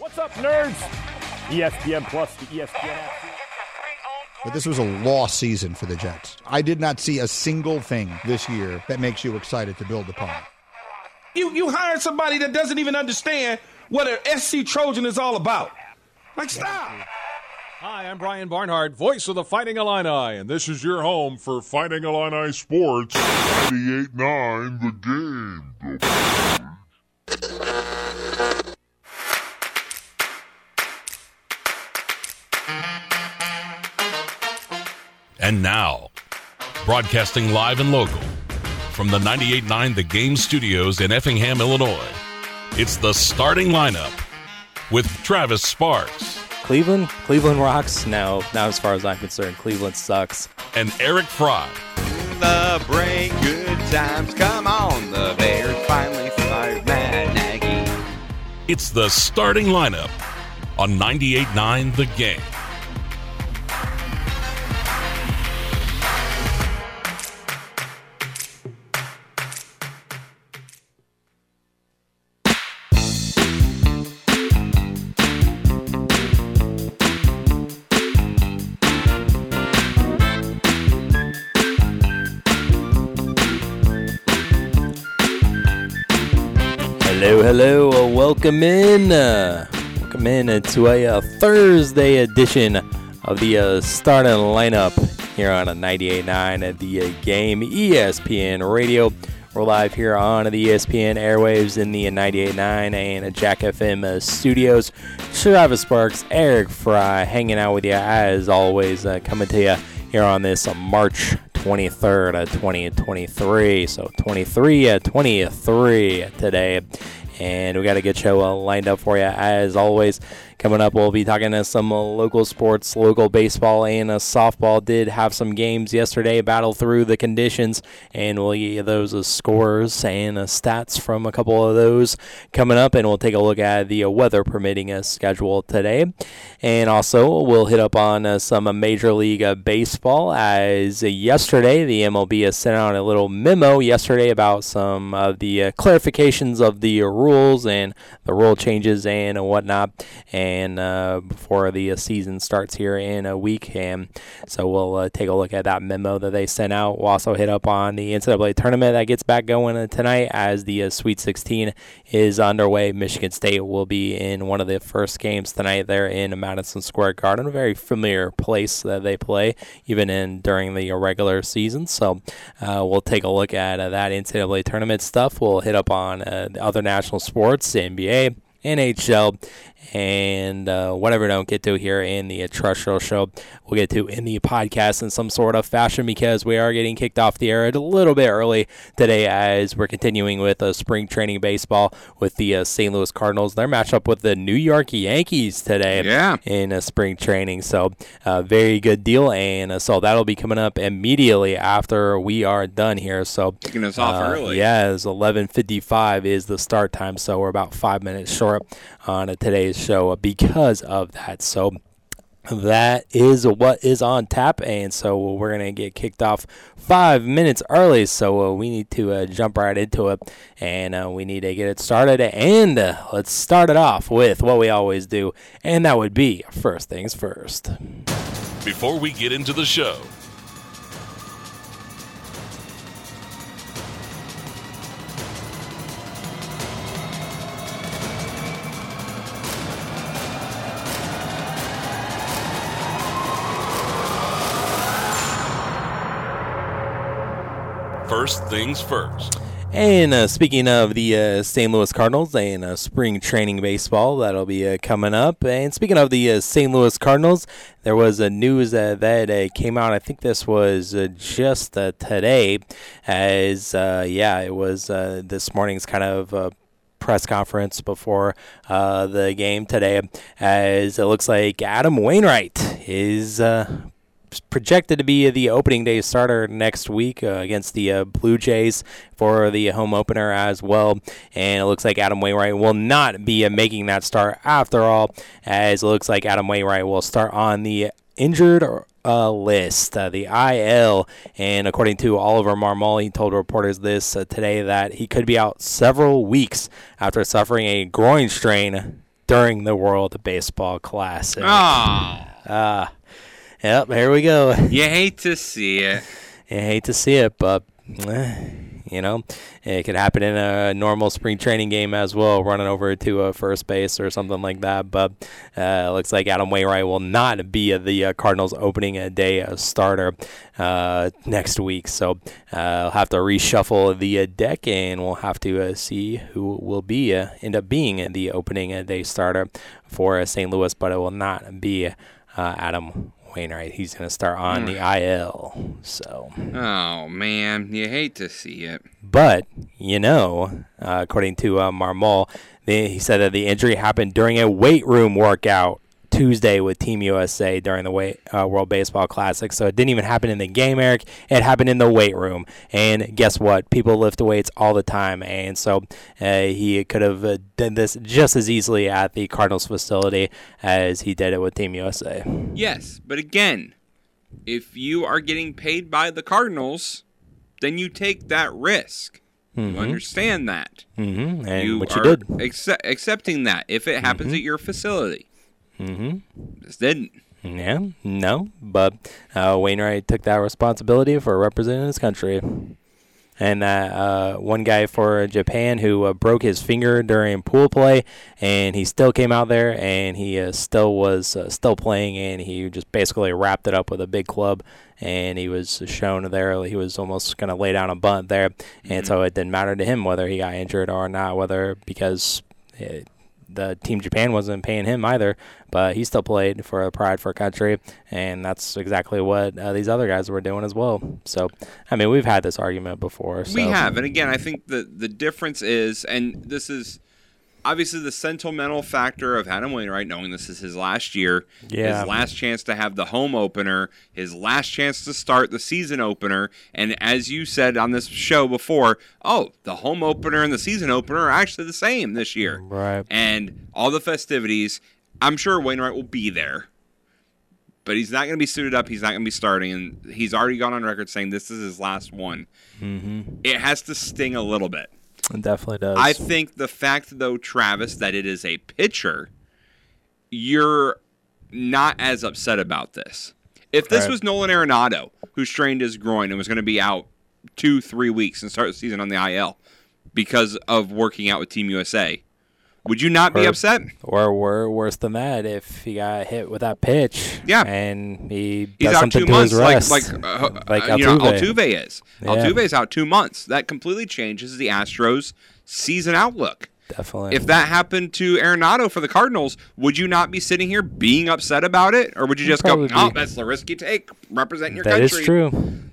What's up, nerds? ESPN Plus, the ESPN app. But this was a lost season for the Jets. I did not see a single thing this year that makes you excited to build upon. You you hired somebody that doesn't even understand what an SC Trojan is all about. Like stop. Hi, I'm Brian Barnhart, voice of the Fighting Illini, and this is your home for Fighting Illini Sports 98.9 The Game. And now, broadcasting live and local from the 98.9 The Game studios in Effingham, Illinois, it's the starting lineup with Travis Sparks Cleveland, Cleveland rocks. No, not as far as I'm concerned. Cleveland sucks. and Eric Fry. The break, good times, come on. The Bears finally fired Matt Nagy. It's the starting lineup on 98.9 The Game. Welcome in. Welcome in to a uh, Thursday edition of the uh, starting lineup here on a 98.9 at the uh, game ESPN Radio. We're live here on the ESPN airwaves in the 98.9 and Jack FM uh, studios. Travis Sparks, Eric Fry, hanging out with you as always, coming to you here on this March 23rd, uh, 2023. So 23, uh, 23 today. And we got a good show uh, lined up for you as always. Coming up, we'll be talking to some uh, local sports, local baseball and uh, softball. Did have some games yesterday, battle through the conditions, and we'll get those uh, scores and stats from a couple of those coming up. And we'll take a look at the weather permitting uh, schedule today. And also, we'll hit up on some Major League Baseball as yesterday the MLB sent out a little memo yesterday about some of the clarifications of the rules and the rule changes and whatnot. And uh, before the uh, season starts here in a week, and so we'll uh, take a look at that memo that they sent out. We'll also hit up on the NCAA tournament that gets back going tonight as the uh, Sweet 16 is underway. Michigan State will be in one of the first games tonight. There in Madison Square Garden, a very familiar place that they play, even in during the regular season. So we'll take a look at that NCAA tournament stuff. We'll hit up on uh, the other national sports, NBA. NHL and uh, whatever I don't get to here in the terrestrial show, we'll get to in the podcast in some sort of fashion because we are getting kicked off the air a little bit early today as we're continuing with uh, spring training baseball with the uh, St. Louis Cardinals. Their matchup with the New York Yankees today Yeah. in uh, spring training. So, uh, very good deal. And uh, so that'll be coming up immediately after we are done here. So, Kicking us off uh, early. Yeah, it's 11:55 is the start time, so we're about five minutes short on uh, today's show because of that. So that is what is on tap, and so we're gonna get kicked off five minutes early. So uh, we need to uh, jump right into it, and uh, we need to get it started. And uh, let's start it off with what we always do, and that would be first things first. Before we get into the show, first things first. And uh, speaking of the uh, St. Louis Cardinals and uh, spring training baseball, that'll be uh, coming up. And speaking of the uh, St. Louis Cardinals, there was a news uh, that came out. I think this was just today, as yeah, it was this morning's kind of. Press conference before uh, the game today, as it looks like Adam Wainwright is uh, projected to be the opening day starter next week uh, against the uh, Blue Jays for the home opener as well. And it looks like Adam Wainwright will not be uh, making that start after all, as it looks like Adam Wainwright will start on the injured uh, list, uh, the IL. And according to Oliver Marmol, he told reporters this uh, today that he could be out several weeks after suffering a groin strain during the World Baseball Classic. Oh, Ah, yep, here we go. you hate to see it. you hate to see it, but eh, you know, it could happen in a normal spring training game as well, running over to a first base or something like that. But uh, it looks like Adam Wainwright will not be the uh, Cardinals' opening day uh, starter uh, next week, so uh, I'll have to reshuffle the uh, deck, and we'll have to uh, see who will be uh, end up being the opening day starter for uh, St. Louis. But it will not be uh, Adam Wainwright. He's going to start on the IL. So. Oh man, you hate to see it. But you know, uh, according to uh, Marmol, they, he said that the injury happened during a weight room workout Tuesday with Team USA during the weight, uh, World Baseball Classic. So it didn't even happen in the game, Eric. It happened in the weight room. And guess what? People lift weights all the time, and so uh, he could have uh, done this just as easily at the Cardinals facility as he did it with Team USA. Yes, but again, if you are getting paid by the Cardinals, then you take that risk. You understand that. Mm-hmm. And you what are you did. accept- accepting that if it happens at your facility. Mm-hmm. This didn't. Yeah, no, but uh, Wainwright took that responsibility for representing his country. And uh, uh, one guy for Japan who uh, broke his finger during pool play, and he still came out there, and he uh, still was uh, still playing, and he just basically wrapped it up with a big club, and he was shown there. He was almost going to lay down a bunt there, and so it didn't matter to him whether he got injured or not, whether because. It, the team Japan wasn't paying him either, but he still played for a pride for a country, and that's exactly what uh, these other guys were doing as well. So, I mean, we've had this argument before. So. We have, and again, I think the the difference is, and this is obviously the sentimental factor of Adam Wainwright knowing this is his last year, Yeah. his last chance to have the home opener, his last chance to start the season opener, and as you said on this show before, oh, the home opener and the season opener are actually the same this year, Right. and all the festivities. I'm sure Wainwright will be there. But he's not going to be suited up. He's not going to be starting, and he's already gone on record saying this is his last one. Mm-hmm. It has to sting a little bit. It definitely does. I think the fact, though, Travis, that it is a pitcher, you're not as upset about this. If this Right. was Nolan Arenado, who strained his groin and was going to be out two, three weeks and start the season on the IL because of working out with Team USA, would you not be upset? or, or worse than that, if he got hit with that pitch, Yeah. and he He's out two to months, like rest, like, uh, like uh, you know Altuve. Altuve is. Yeah. Altuve's out two months. That completely changes the Astros' season outlook. definitely. If that happened to Arenado for the Cardinals, would you not be sitting here being upset about it, or would you just go, Probably "Oh, be. that's the risk you take, representing your That country"? is true.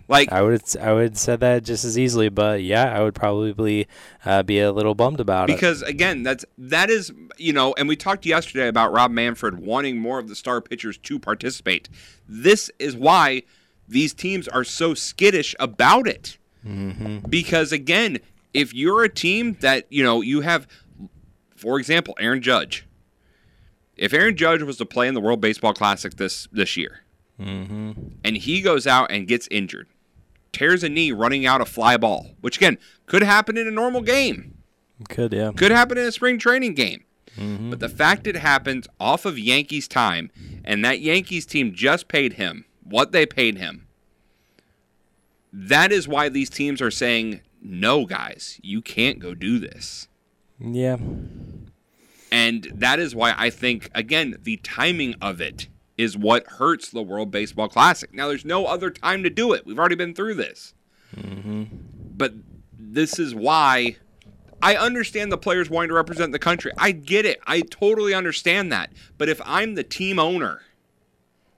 Like, I would I would said that just as easily, but yeah, I would probably uh, be a little bummed about it. because again, that's that is you know, and we talked yesterday about Rob Manfred wanting more of the star pitchers to participate. This is why these teams are so skittish about it. Mm-hmm. Because again, if you're a team that you know you have, for example, Aaron Judge. If Aaron Judge was to play in the World Baseball Classic this this year, Mm-hmm. and he goes out and gets injured, tears a knee running out a fly ball, which again could happen in a normal game. Could yeah. Could happen in a spring training game. Mm-hmm. But the fact it happened off of Yankees time, and that Yankees team just paid him what they paid him, that is why these teams are saying, no, guys, you can't go do this. Yeah. And that is why I think, again, the timing of it is what hurts the World Baseball Classic. Now, there's no other time to do it. We've already been through this. Mm-hmm. But this is why I understand the players wanting to represent the country. I get it. I totally understand that. But if I'm the team owner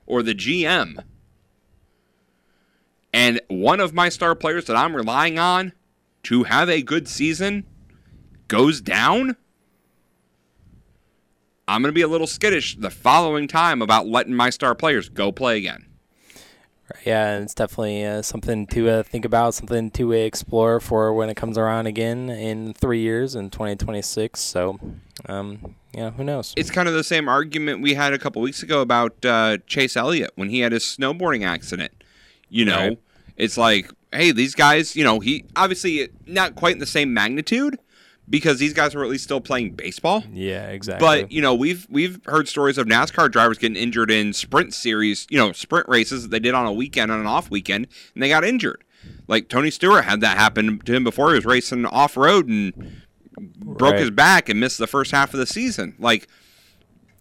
or the GM and one of my star players that I'm relying on to have a good season goes down, I'm going to be a little skittish the following time about letting my star players go play again. Yeah, and it's definitely uh, something to uh, think about, something to explore for when it comes around again in three years in 2026. So, um, yeah, who knows? It's kind of the same argument we had a couple weeks ago about uh, Chase Elliott when he had his snowboarding accident. You know, Right. it's like, hey, these guys, you know, he obviously not quite in the same magnitude, because these guys were at least still playing baseball. Yeah, exactly. But you know, we've we've heard stories of NASCAR drivers getting injured in sprint series, you know, sprint races that they did on a weekend on an off weekend, and they got injured. Like Tony Stewart had that happen to him before he was racing off road and broke Right. his back and missed the first half of the season. Like,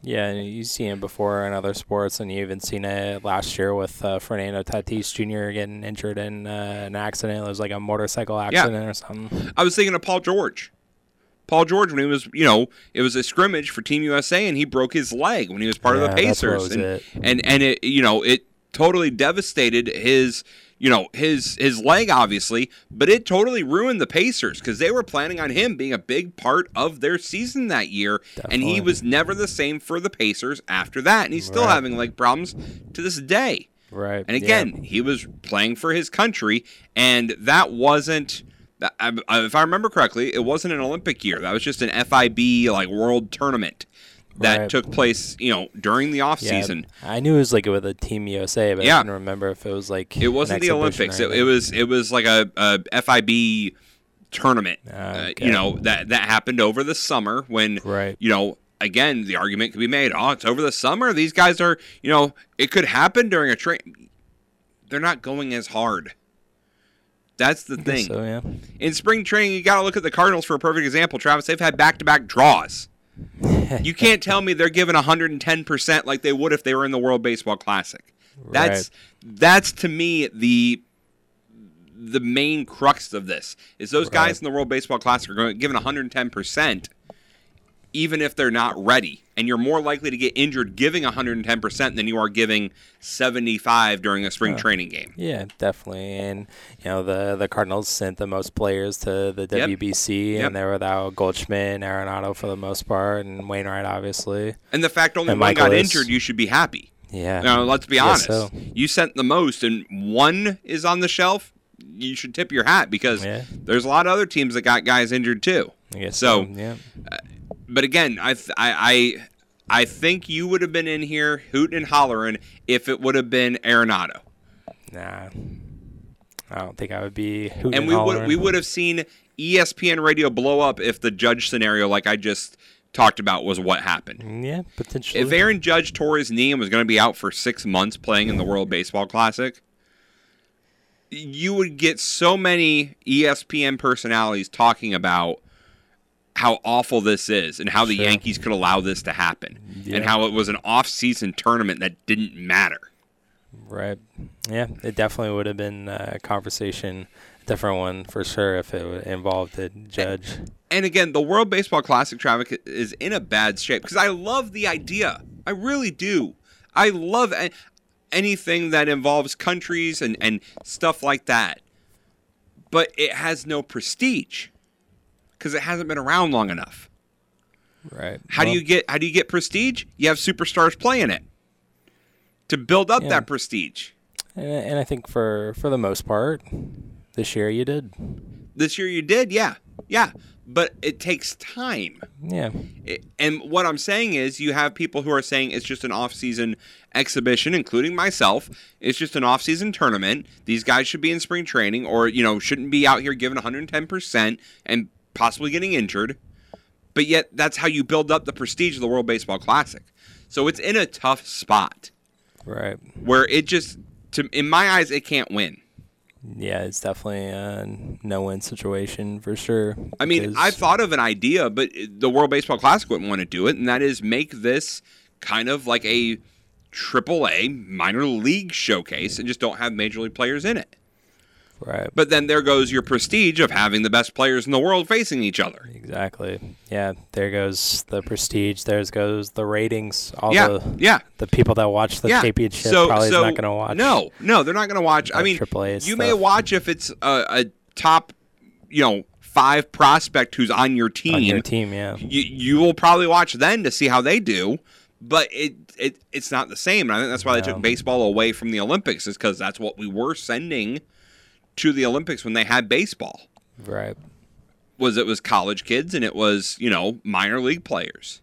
Yeah, and you've seen it before in other sports, and you even seen it last year with uh, Fernando Tatis Jr. getting injured in uh, an accident. It was like a motorcycle accident or something. I was thinking of Paul George. Paul George, when he was, you know, it was a scrimmage for Team USA, and he broke his leg when he was part of the Yeah, that's what Pacers, and, it. and and it, you know, it totally devastated his, you know, his his leg, obviously, but it totally ruined the Pacers because they were planning on him being a big part of their season that year, and he was never the same for the Pacers after that, and he's still Right. having leg problems to this day. Right. And yeah. again, he was playing for his country, and that wasn't. I- I- If I remember correctly, it wasn't an Olympic year. That was just an FIBA like world tournament that Right. took place, you know, during the off Yeah, season. I knew it was like with a Team USA, but Yeah. I couldn't remember if it was like It wasn't the Olympics. It, it was it was like a, a FIBA tournament. Uh, you know that that happened over the summer when Right. you know. Again, the argument could be made. Oh, it's over the summer. These guys are, you know, it could happen during a train. They're not going as hard. That's the thing. So yeah, in spring training, you got to look at the Cardinals for a perfect example. Travis, they've had back-to-back draws. you can't tell me they're giving 110% like they would if they were in the World Baseball Classic. That's that's to me the the main crux of this. Is those guys in the World Baseball Classic are going given 110% even if they're not ready. And you're more likely to get injured giving 110% than you are giving 75 during a spring training game. yeah, definitely. And you know the the Cardinals sent the most players to the. WBC, Yep. and they were without Goldschmidt and Arenado for the most part, and Wainwright obviously. And the fact only And one got injured, you should be happy. Yeah. Now, let's be honest. so. You sent the most, and one is on the shelf. You should tip your hat because Yeah. there's a lot of other teams that got guys injured too. I guess so, yeah. Uh, but again, I, I, I, I think you would have been in here hooting and hollering if it would have been Arenado, Nah. I don't think I would be hooting and we would we would have seen ESPN radio blow up if the Judge scenario, like I just talked about, was what happened. Mm, yeah, potentially. If Aaron Judge tore his knee and was going to be out for six months playing in the World Baseball Classic, you would get so many ESPN personalities talking about how awful this is and how the Sure. Yankees could allow this to happen Yeah. and how it was an off-season tournament that didn't matter. Right. Yeah, it definitely would have been uh, a conversation, different one for sure if it would involved the judge. And again, the World Baseball Classic traffic is in a bad shape because I love the idea. I really do. I love anything that involves countries and, and stuff like that. But it has no prestige because it hasn't been around long enough. Right. How do you get how do you get prestige? You have superstars playing it to build up Yeah. that prestige. And, and I think for for the most part, this year you did. This year you did, yeah, yeah, but it takes time. Yeah. It- and what I'm saying is, you have people who are saying it's just an off-season exhibition, including myself. It's just an off-season tournament. These guys should be in spring training, or you know, shouldn't be out here giving 110 percent and possibly getting injured. But yet, that's how you build up the prestige of the World Baseball Classic. So it's in a tough spot Right. where it just, to, in my eyes, it can't win. Yeah, it's definitely a no-win situation for sure. I mean, I thought of an idea, but the World Baseball Classic wouldn't want to do it, and that is make this kind of like a triple A minor league showcase and just don't have major league players in it. Right. But then there goes your prestige of having the best players in the world facing each other. Exactly. Yeah, there goes the prestige. There goes the ratings. All yeah, the yeah. the people that watch the yeah. championship so, probably so, is not going to watch. No, no, they're not going to watch. I mean, AAA you may watch if it's a, a top, you know, five prospect who's on your team. on your team. Yeah. you, you will probably watch then to see how they do but it, it it's not the same and i think that's why they took baseball away from the olympics is because that's what we were sending to the olympics when they had baseball Right. was it was college kids and it was you know minor league players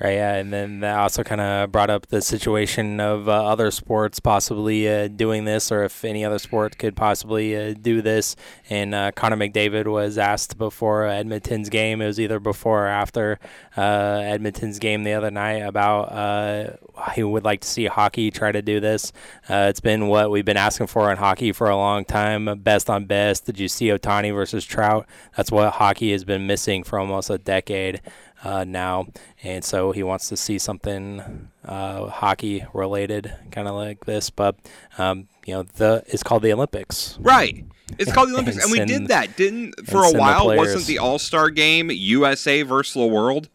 Right, yeah, and then that also kind of brought up the situation of uh, other sports possibly uh, doing this, or if any other sport could possibly uh, do this. And uh, Connor McDavid was asked before Edmonton's game. It was either before or after uh, Edmonton's game the other night about uh, he would like to see hockey try to do this. it's been what we've been asking for in hockey for a long time. Best on best. Did you see Ohtani versus Trout? That's what hockey has been missing for almost a decade uh, now, and so he wants to see something uh, hockey related, kind of like this. But um, you know, the it's called the Olympics, right? It's called the Olympics, and, and we did that, didn't for a while? Wasn't the All Star game USA versus the world?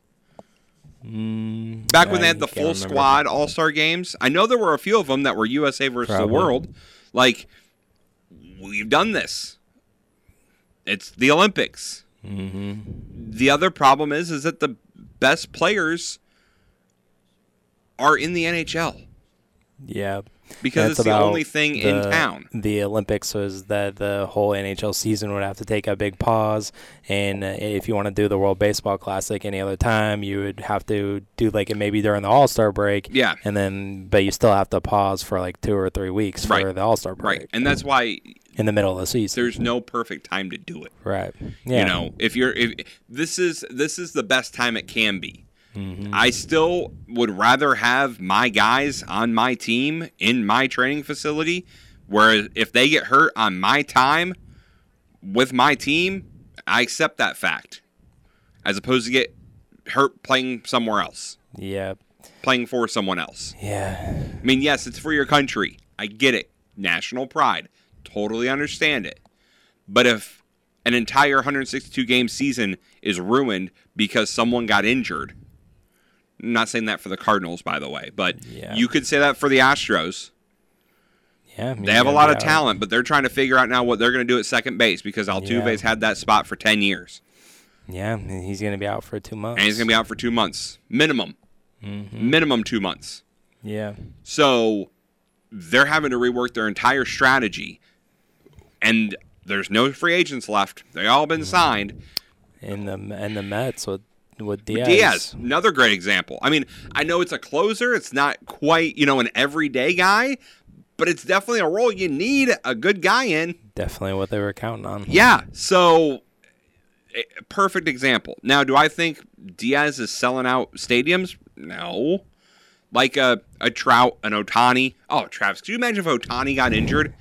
Mm, Back when they had the full squad All Star games, I know there were a few of them that were USA versus Probably. the world. Like we've done this. It's the Olympics. Mm-hmm. The other problem is is that the best players are in the NHL. Yeah. Because That's it's the only thing the, in town. The Olympics was that the whole NHL season would have to take a big pause, and uh, if you want to do the World Baseball Classic any other time, you would have to do like it maybe during the All Star break. Yeah. And then, but you still have to pause for like two or three weeks for right. the All Star break. Right, and that's why in the middle of the season. There's no perfect time to do it. Right. Yeah. You know, if you're if this is this is the best time it can be. Mm-hmm. I still would rather have my guys on my team in my training facility where if they get hurt on my time with my team, I accept that fact. As opposed to get hurt playing somewhere else. Yeah. Playing for someone else. Yeah. I mean, yes, it's for your country. I get it. National pride totally understand it. But if an entire 162 game season is ruined because someone got injured, I'm not saying that for the Cardinals, by the way, but yeah. you could say that for the Astros. Yeah, they have a lot of talent, but they're trying to figure out now what they're going to do at second base because Altuve's yeah. had that spot for 10 years. Yeah, he's going to be out for two months. And he's going to be out for two months, minimum. Mm-hmm. Minimum two months. Yeah. So they're having to rework their entire strategy and there's no free agents left. They all been signed. In the and the Mets with with Diaz. Diaz, another great example. I mean, I know it's a closer. It's not quite you know an everyday guy, but it's definitely a role you need a good guy in. Definitely what they were counting on. Yeah. So eh, perfect example. Now, do I think Diaz is selling out stadiums? No. Like a, a Trout, an Ohtani. Oh, Travis, could you imagine if Ohtani got injured?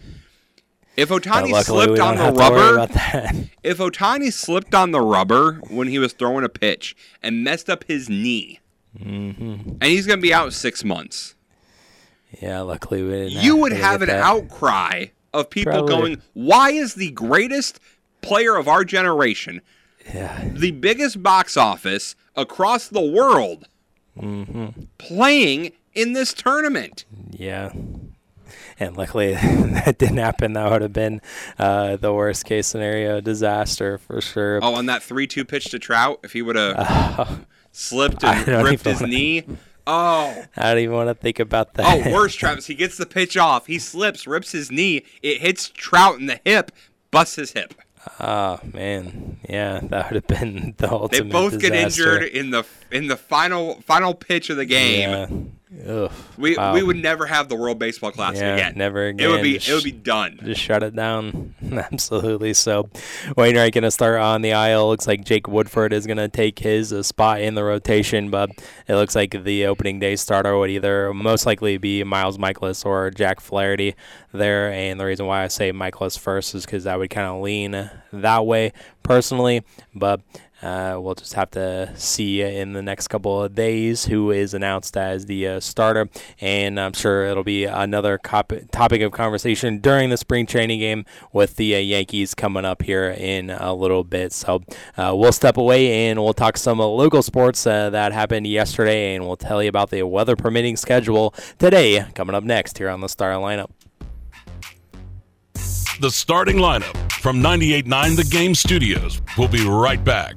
If Ohtani slipped on the rubber, if Ohtani slipped on the rubber when he was throwing a pitch and messed up his knee, mm-hmm. and he's going to be out six months. Yeah, luckily we didn't. You would have an that. outcry of people Probably. going, "Why is the greatest player of our generation, yeah. the biggest box office across the world, mm-hmm. playing in this tournament?" Yeah and luckily that didn't happen. That would have been uh, the worst case scenario, disaster for sure. Oh, on that three-two pitch to Trout, if he would have uh, slipped and ripped his wanna, knee. Oh, I don't even want to think about that. Oh, worse, Travis. He gets the pitch off. He slips, rips his knee. It hits Trout in the hip, busts his hip. Oh man, yeah, that would have been the ultimate. Disaster. They both disaster. get injured in the in the final final pitch of the game. Ugh, we wow. we would never have the World Baseball Classic yeah, again. Never again. It would be just, it would be done. Just shut it down. Absolutely. So, Wainwright going to start on the IL. Looks like Jake Woodford is going to take his uh, spot in the rotation, but it looks like the opening day starter would either most likely be Miles Mikolas or Jack Flaherty there. And the reason why I say Michaelis first is because I would kind of lean that way personally, but uh, we'll just have to see in the next couple of days who is announced as the uh, starter, and I'm sure it'll be another cop- topic of conversation during the spring training game with the uh, Yankees coming up here in a little bit. So uh, we'll step away and we'll talk some local sports uh, that happened yesterday, and we'll tell you about the weather permitting schedule today. Coming up next here on the Star Lineup. The starting lineup from 98.9 The Game Studios. We'll be right back.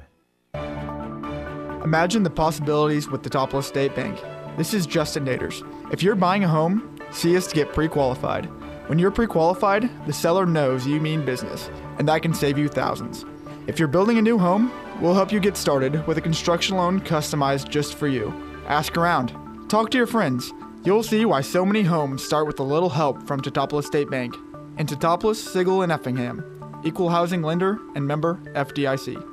Imagine the possibilities with the Teutopolis State Bank. This is Justin Naders. If you're buying a home, see us to get pre qualified. When you're pre qualified, the seller knows you mean business, and that can save you thousands. If you're building a new home, we'll help you get started with a construction loan customized just for you. Ask around, talk to your friends. You'll see why so many homes start with a little help from Teutopolis State Bank. And Teutopolis, Sigel, and Effingham. Equal housing lender and member FDIC.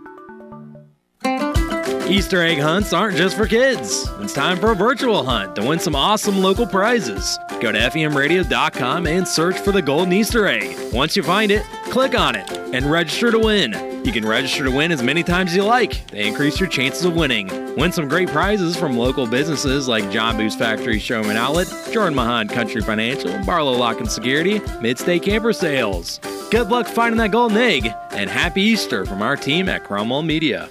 Easter egg hunts aren't just for kids. It's time for a virtual hunt to win some awesome local prizes. Go to FEMradio.com and search for the Golden Easter Egg. Once you find it, click on it and register to win. You can register to win as many times as you like. They increase your chances of winning. Win some great prizes from local businesses like John Boos Factory Showman Outlet, Jordan Mahan Country Financial, Barlow Lock and Security, Midstate Camper Sales. Good luck finding that golden egg, and happy Easter from our team at Cromwell Media.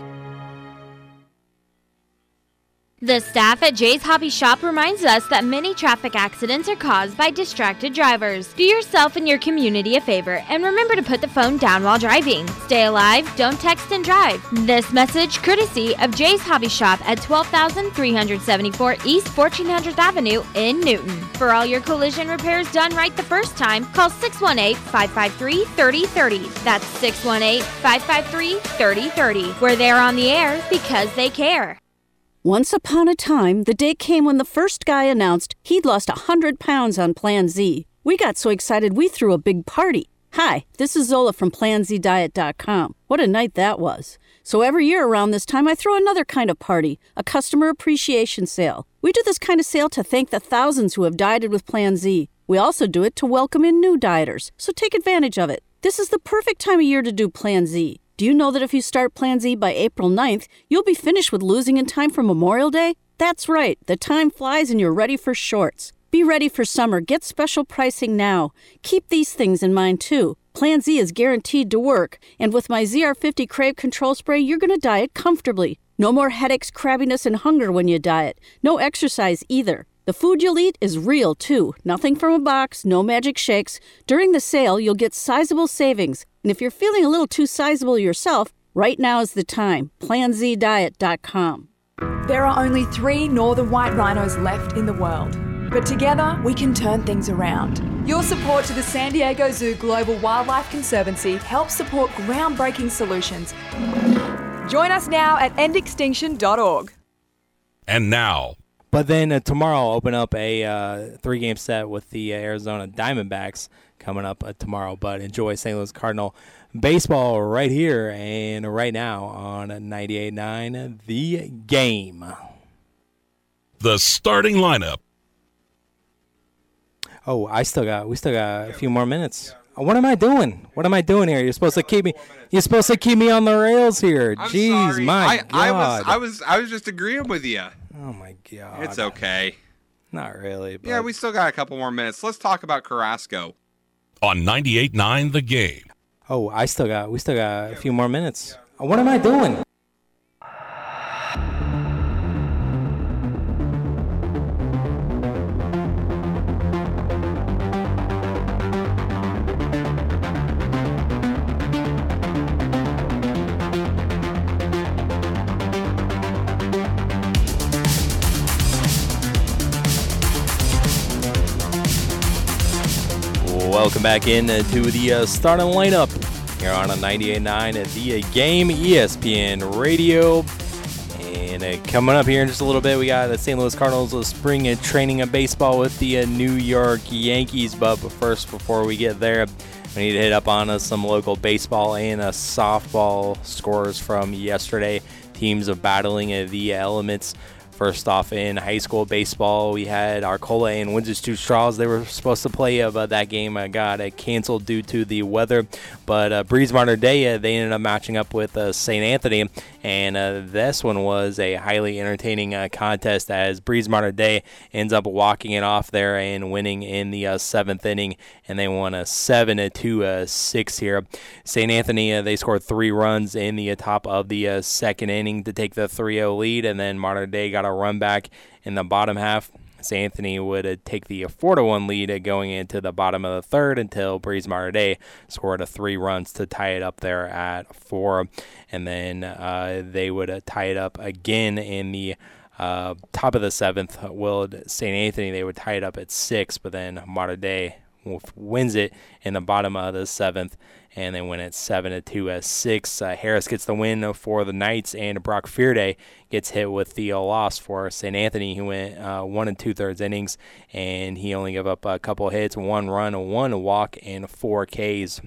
The staff at Jay's Hobby Shop reminds us that many traffic accidents are caused by distracted drivers. Do yourself and your community a favor and remember to put the phone down while driving. Stay alive, don't text and drive. This message courtesy of Jay's Hobby Shop at 12374 East 1400th Avenue in Newton. For all your collision repairs done right the first time, call 618-553-3030. That's 618-553-3030. Where they're on the air because they care. Once upon a time, the day came when the first guy announced he'd lost 100 pounds on Plan Z. We got so excited we threw a big party. Hi, this is Zola from PlanZDiet.com. What a night that was. So every year around this time, I throw another kind of party, a customer appreciation sale. We do this kind of sale to thank the thousands who have dieted with Plan Z. We also do it to welcome in new dieters, so take advantage of it. This is the perfect time of year to do Plan Z. Do you know that if you start Plan Z by April 9th, you'll be finished with losing in time for Memorial Day? That's right, the time flies and you're ready for shorts. Be ready for summer. Get special pricing now. Keep these things in mind too. Plan Z is guaranteed to work, and with my ZR50 Crave Control Spray, you're going to diet comfortably. No more headaches, crabbiness, and hunger when you diet. No exercise either. The food you'll eat is real too. Nothing from a box, no magic shakes. During the sale, you'll get sizable savings. And if you're feeling a little too sizable yourself, right now is the time. PlanZDiet.com. There are only three northern white rhinos left in the world. But together, we can turn things around. Your support to the San Diego Zoo Global Wildlife Conservancy helps support groundbreaking solutions. Join us now at endextinction.org. And now, But then uh, tomorrow, I'll open up a uh, three game set with the Arizona Diamondbacks coming up uh, tomorrow. But enjoy St. Louis Cardinal baseball right here and right now on 98.9 The Game. the starting lineup. Oh, I still got, we still got a few more minutes. What am I doing? What am I doing here? You're supposed to keep me. You're supposed to keep me on the rails here. I'm Jeez, sorry. my I, God. I was I was I was just agreeing with you. Oh my God. It's okay. Not really. But Yeah, we still got a couple more minutes. Let's talk about Carrasco. On 98.9 The Game. Oh, I still got. We still got a few more minutes. What am I doing? Welcome back in uh, to the uh, starting lineup here on a 98.9 at the uh, game ESPN Radio. And uh, coming up here in just a little bit, we got the St. Louis Cardinals of spring and training of baseball with the uh, New York Yankees. But first, before we get there, we need to hit up on uh, some local baseball and uh, softball scores from yesterday. Teams of battling uh, the elements. First off, in high school baseball, we had Arcola and Stew-Stras. They were supposed to play, uh, but that game uh, got uh, canceled due to the weather. But uh, Breese Dei, uh, they ended up matching up with uh, St. Anthony, and uh, this one was a highly entertaining contest as Breese Dei ends up walking it off there and winning in the seventh inning, and they won a seven to two uh, six here. St. Anthony uh, they scored three runs in the uh, top of the uh, second inning to take the 3-0 lead, and then Mater Dei got a run back in the bottom half. St. Anthony would take the 4 to 1 lead going into the bottom of the third until Breese Mater Dei scored a three runs to tie it up there at four. And then uh, they would tie it up again in the uh, top of the seventh. Will St. Anthony, they would tie it up at six, but then Mater Dei wins it in the bottom of the seventh and they win it seven to two as six. Uh, Harris gets the win for the Knights, and Brock Fearday gets hit with the loss for St. Anthony. He went uh, one and two thirds innings, and he only gave up a couple hits, one run, one walk, and four Ks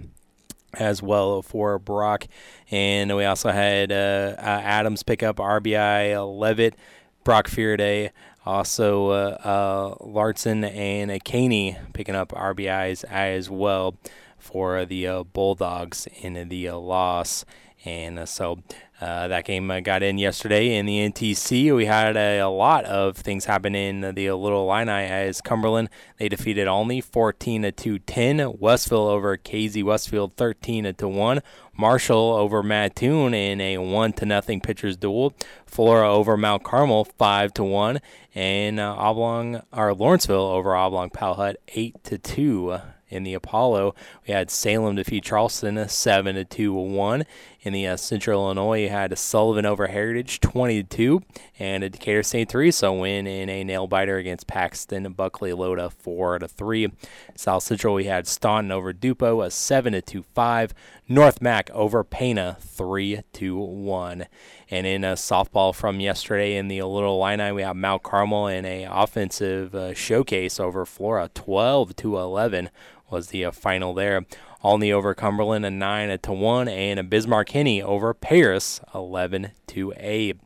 as well for Brock. And we also had uh, uh, Adams pick up RBI Levitt, Brock Fearday. Also, uh, uh, Larson and Caney picking up RBIs as well for the uh, Bulldogs in the uh, loss. And uh, so uh, that game got in yesterday in the NTC. We had a, lot of things happen in the Little Illini as Cumberland they defeated Olney 14 to 10. Westville over Casey-Westfield 13 to 1. Marshall over Mattoon in a one to nothing pitchers duel. Flora over Mount Carmel five to one, and uh, Oblong or Lawrenceville over Oblong Powhut eight to two in the Apollo. We had Salem defeat Charleston 7 to 2 1. In the uh, Central Illinois, you had Sullivan over Heritage twenty two, and a Decatur St. Teresa win in a nail biter against Paxton Buckley Loda 4 to 3. South Central, we had Staunton over Dupo a 7 to 2 5. North Mac over Pana 3 to 1. And in a softball from yesterday in the Little Illini, we have Mount Carmel in a offensive uh, showcase over Flora 12 to 11 was the uh, final there. Olney over Cumberland a nine to one, and a Bismarck Henny over Paris eleven to eight.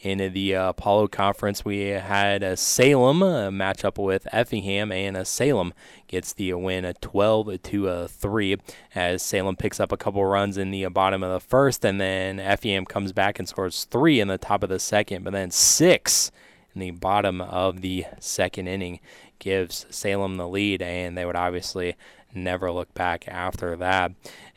In the uh, Apollo Conference, we had a Salem a matchup with Effingham, and a Salem gets the win a 12 to a 3 as Salem picks up a couple runs in the bottom of the first, and then Effingham comes back and scores three in the top of the second, but then six in the bottom of the second inning gives Salem the lead, and they would obviously never look back after that.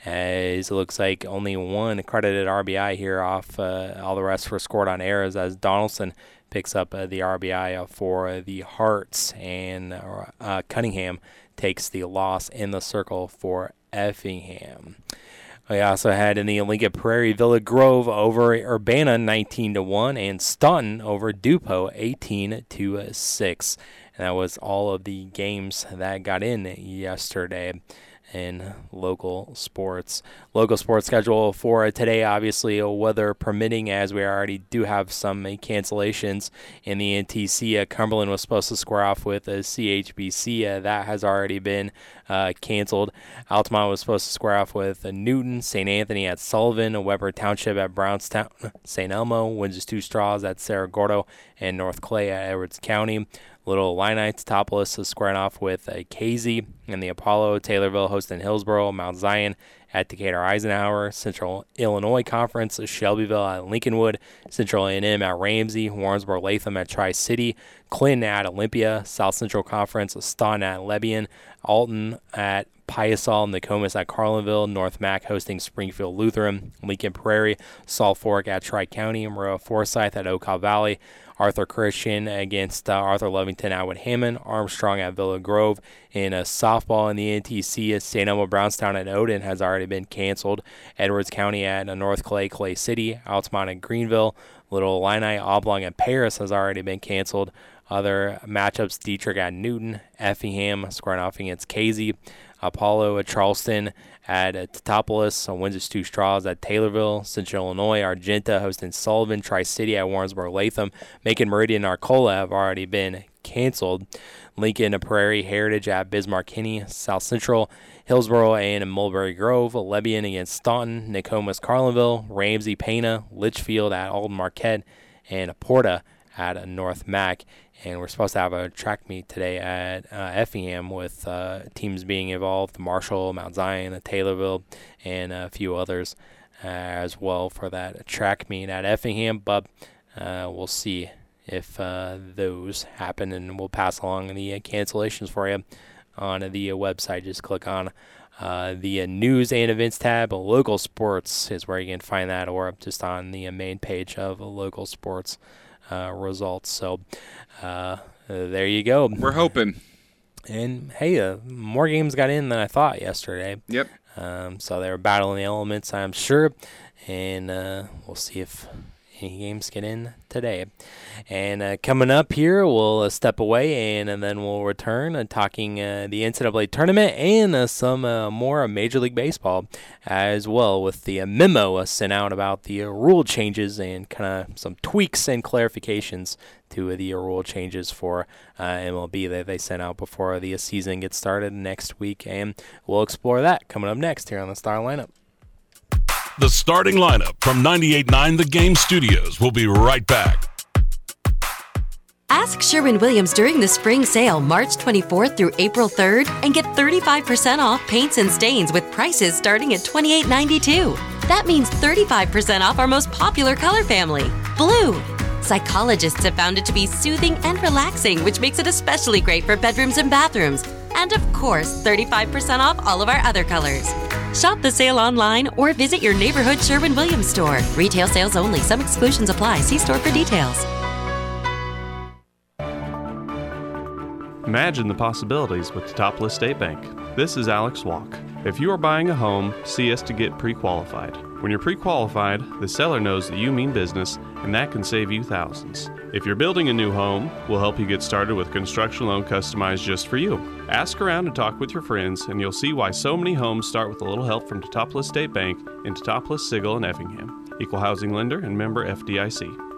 As it looks like only one credited RBI here off, uh, all the rest were scored on errors as Donaldson picks up uh, the RBI for the Hearts, and uh, Cunningham takes the loss in the circle for Effingham. We also had in the Lincoln Prairie Villa Grove over Urbana 19 to 1 and Staunton over Dupo 18 to 6. And that was all of the games that got in yesterday in local sports. Local sports schedule for today, obviously, weather permitting, as we already do have some cancellations in the NTC. Cumberland was supposed to square off with a CHBC. Uh, that has already been uh, canceled. Altamont was supposed to square off with Newton, St. Anthony at Sullivan, Webber Township at Brownstown, St. Elmo, Windsor Stew-Stras at Cerro Gordo, and North Clay at Edwards County. Little Illini Teutopolis is squaring off with a Casey in the Apollo, Taylorville hosting Hillsboro, Mount Zion at Decatur Eisenhower, Central Illinois Conference, Shelbyville at Lincolnwood, Central A&M at Ramsey, Warrensburg Latham at Tri City, Clinton at Olympia, South Central Conference, Staunton at Lebanon, Alton at Piasol, Nokomis at Carlinville, North Mac hosting Springfield Lutheran, Lincoln Prairie, Salt Fork at Tri County, Maroa Forsyth at Okaw Valley, Arthur Christian against uh, Arthur Lovington Atwood Hammond, Armstrong at Villa Grove. In a softball in the NTC, at St. Elmo Brownstown at Odin has already been canceled. Edwards County at North Clay, Clay City, Altamont at Greenville, Little Illini, Oblong at Paris has already been canceled. Other matchups: Dieterich at Newton, Effingham squaring off against Casey, Apollo at Charleston at Teutopolis, uh, Windsor Stew-Stras at Taylorville, Central Illinois, Argenta hosting Sullivan, Tri City at Warrensburg Latham, Macon Meridian, Arcola have already been canceled. Lincoln Prairie Heritage at Bismarck Kinney, South Central, Hillsboro and Mulberry Grove, Lebanon against Staunton, Nokomis Carlinville, Ramsey Pana, Litchfield at Alton Marquette, and Porta at North Mac. And we're supposed to have a track meet today at uh, Effingham with uh, teams being involved Marshall, Mount Zion, Taylorville, and a few others uh, as well for that track meet at Effingham. But uh, we'll see if uh, those happen, and we'll pass along the uh, cancellations for you on the website. Just click on uh, the uh, news and events tab. Local sports is where you can find that, or just on the main page of local sports uh, Uh, results. So uh, there you go. We're hoping. And hey, uh, more games got in than I thought yesterday. Yep. Um, so they were battling the elements, I'm sure, and we'll see if any games get in today. And uh, coming up here, we'll uh, step away and, and, then we'll return uh, talking uh, the NCAA tournament and uh, some uh, more Major League Baseball as well with the memo sent out about the rule changes and kind of some tweaks and clarifications to the rule changes for MLB that they sent out before the season gets started next week. And we'll explore that coming up next here on the Star Lineup. The starting lineup from 98.9 The Game Studios will be right back. Ask Sherwin Williams during the spring sale, March 24th through April 3rd, and get 35% off paints and stains with prices starting at $28.92. That means 35% off our most popular color family, blue. Psychologists have found it to be soothing and relaxing, which makes it especially great for bedrooms and bathrooms. And of course, 35% off all of our other colors. Shop the sale online or visit your neighborhood Sherwin Williams store. Retail sales only, some exclusions apply. See store for details. Imagine the possibilities with Teutopolis State Bank. This is Alex Walk. If you are buying a home, see us to get pre qualified. When you're pre qualified, the seller knows that you mean business, and that can save you thousands. If you're building a new home, we'll help you get started with construction loan customized just for you. Ask around and talk with your friends, and you'll see why so many homes start with a little help from Teutopolis State Bank in Teutopolis, Sigel, and Effingham. Equal housing lender and member FDIC.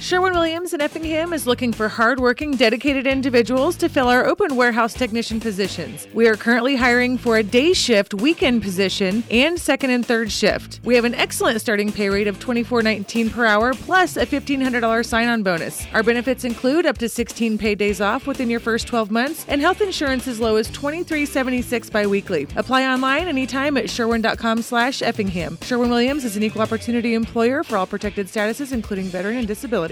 Sherwin Williams in Effingham is looking for hardworking, dedicated individuals to fill our open warehouse technician positions. We are currently hiring for a day shift weekend position and second and third shift. We have an excellent starting pay rate of $24.19 per hour plus a $1,500 sign on bonus. Our benefits include up to 16 paid days off within your first 12 months and health insurance as low as $23.76 biweekly. Apply online anytime at sherwin.com slash Effingham. Sherwin Williams is an equal opportunity employer for all protected statuses, including veteran and disability.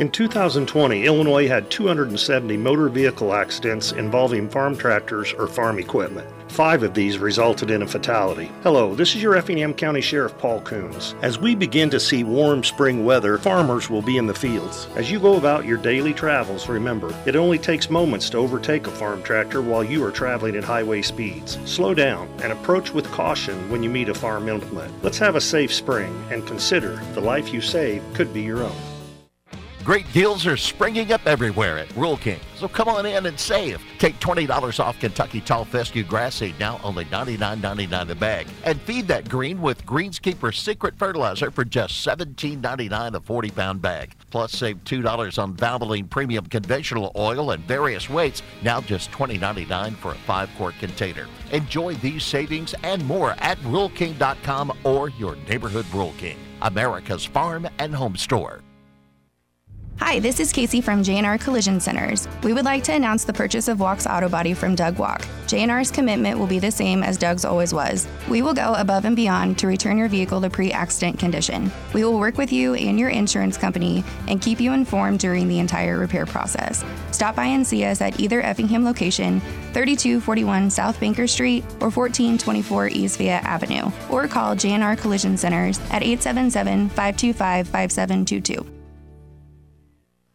In 2020, Illinois had 270 motor vehicle accidents involving farm tractors or farm equipment. Five of these resulted in a fatality. Hello, this is your Effingham County Sheriff Paul Kuhns. As we begin to see warm spring weather, farmers will be in the fields. As you go about your daily travels, remember, it only takes moments to overtake a farm tractor while you are traveling at highway speeds. Slow down and approach with caution when you meet a farm implement. Let's have a safe spring and consider the life you save could be your own. Great deals are springing up everywhere at Rural King, so come on in and save. Take $20 off Kentucky Tall Fescue grass seed, now only $99.99 a bag. And feed that green with Greenskeeper Secret Fertilizer for just $17.99 a 40 pound bag. Plus, save $2 on Valvoline Premium Conventional Oil and various weights, now just $20.99 for a 5 quart container. Enjoy these savings and more at RuralKing.com or your neighborhood Rural King, America's farm and home store. Hi, this is Casey from JNR Collision Centers. We would like to announce the purchase of Walk's Auto Body from Doug Walk. JNR's commitment will be the same as Doug's always was. We will go above and beyond to return your vehicle to pre accident condition. We will work with you and your insurance company and keep you informed during the entire repair process. Stop by and see us at either Effingham location, 3241 South Banker Street or 1424 East Via Avenue, or call JNR Collision Centers at 877 525 5722.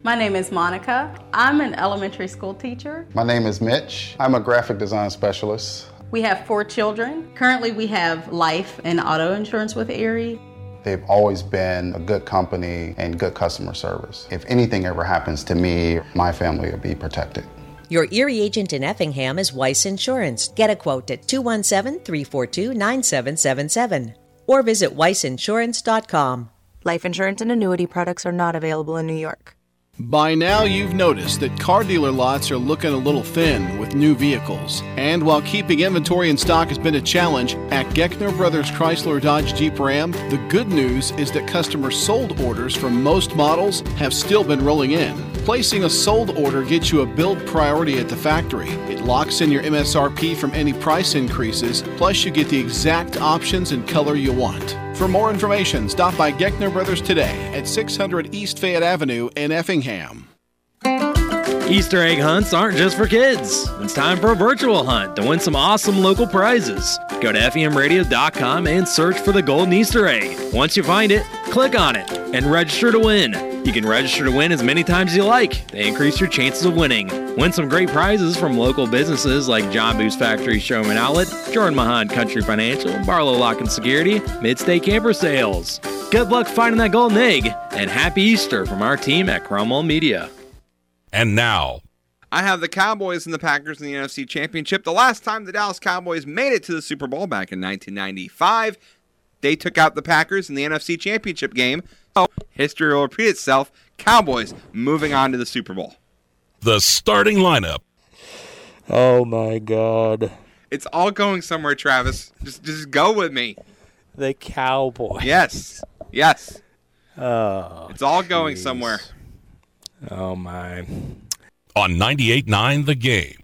My name is Monica. I'm an elementary school teacher. My name is Mitch. I'm a graphic design specialist. We have four children. Currently, we have life and auto insurance with Erie. They've always been a good company and good customer service. If anything ever happens to me, my family will be protected. Your Erie agent in Effingham is Weiss Insurance. Get a quote at 217 342 9777 or visit weissinsurance.com. Life insurance and annuity products are not available in New York. By now, you've noticed that car dealer lots are looking a little thin with new vehicles. And while keeping inventory in stock has been a challenge, at Geckner Brothers Chrysler Dodge Jeep Ram, the good news is that customer sold orders from most models have still been rolling in. Placing a sold order gets you a build priority at the factory. It locks in your MSRP from any price increases, plus, you get the exact options and color you want. For more information, stop by Geckner Brothers today at 600 East Fayette Avenue in Effingham. Easter egg hunts aren't just for kids. It's time for a virtual hunt to win some awesome local prizes. Go to FEMradio.com and search for the Golden Easter egg. Once you find it, click on it and register to win. You can register to win as many times as you like to increase your chances of winning. Win some great prizes from local businesses like John Boos Factory Showman Outlet, Jordan Mahan Country Financial, Barlow Lock and Security, Midstate Camper Sales. Good luck finding that golden egg, and happy Easter from our team at Cromwell Media. And now, I have the Cowboys and the Packers in the NFC Championship. The last time the Dallas Cowboys made it to the Super Bowl back in 1995, they took out the Packers in the NFC Championship game. So, history will repeat itself. Cowboys moving on to the Super Bowl. the starting lineup. Oh my God. It's all going somewhere, Travis. Just just go with me. The Cowboys. Yes. Yes. Oh. It's all going somewhere. Oh my. On 98.9 The Game.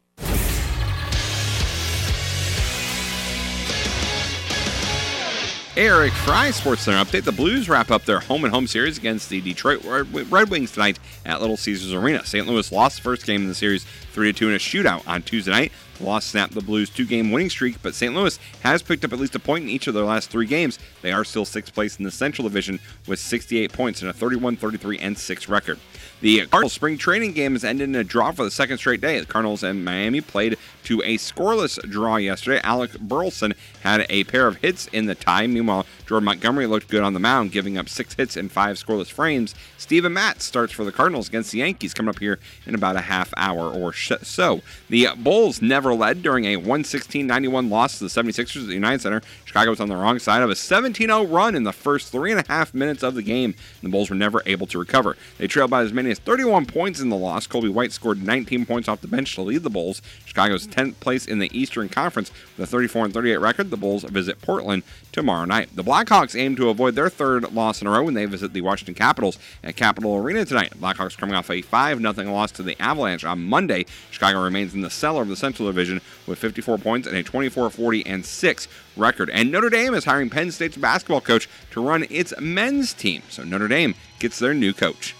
Eric Fry Sports Center update. The Blues wrap up their home and home series against the Detroit Red Wings tonight at Little Caesars Arena. St. Louis lost the first game in the series 3 2 in a shootout on Tuesday night. The loss snapped the Blues' two game winning streak, but St. Louis has picked up at least a point in each of their last three games. They are still sixth place in the Central Division with 68 points and a 31 33 and 6 record. The Cardinals spring training game has ended in a draw for the second straight day. The Cardinals and Miami played to a scoreless draw yesterday. Alec Burleson had a pair of hits in the tie. Meanwhile, Jordan Montgomery looked good on the mound, giving up six hits and five scoreless frames. Steven Matz starts for the Cardinals against the Yankees coming up here in about a half hour or so. The Bulls never led during a 116-91 loss to the 76ers at the United Center. Chicago was on the wrong side of a 17-0 run in the first three and a half minutes of the game. And the Bulls were never able to recover. They trailed by as many as 31 points in the loss. Colby White scored 19 points off the bench to lead the Bulls. Chicago's 10th place in the Eastern Conference with a 34 38 record. The Bulls visit Portland tomorrow night. The Blackhawks aim to avoid their third loss in a row when they visit the Washington Capitals at Capitol Arena tonight. Blackhawks coming off a 5 0 loss to the Avalanche on Monday. Chicago remains in the cellar of the Central Division with 54 points and a 24 40 and 6 record. And Notre Dame is hiring Penn State's basketball coach to run its men's team. So Notre Dame gets their new coach.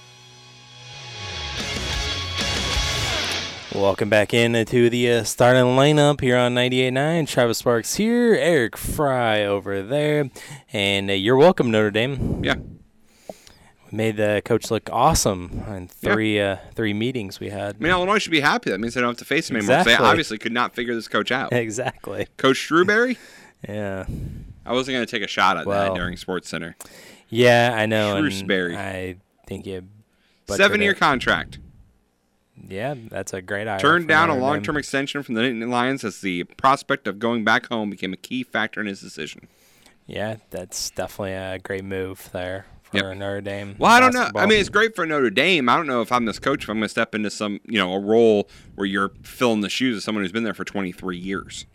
Welcome back into the uh, starting lineup here on 98.9. Travis Sparks here, Eric Fry over there, and uh, you're welcome, Notre Dame. Yeah. We made the coach look awesome in three uh, three meetings we had. I mean, Illinois should be happy. That means they don't have to face him anymore. Exactly. They obviously could not figure this coach out. Exactly. Coach Drewberry? Yeah. I wasn't going to take a shot at Well, that during Sports Center. Yeah, I know. Shrewsberry. I think you. butchered Seven year contract. Yeah, that's a great idea. Turned down a long term extension from the Nittany Lions as the prospect of going back home became a key factor in his decision. Yeah, that's definitely a great move there for Yep. Notre Dame. Well, I don't know. I mean, it's great for Notre Dame. I don't know if I'm this coach, if I'm going to step into some, you know, a role where you're filling the shoes of someone who's been there for 23 years.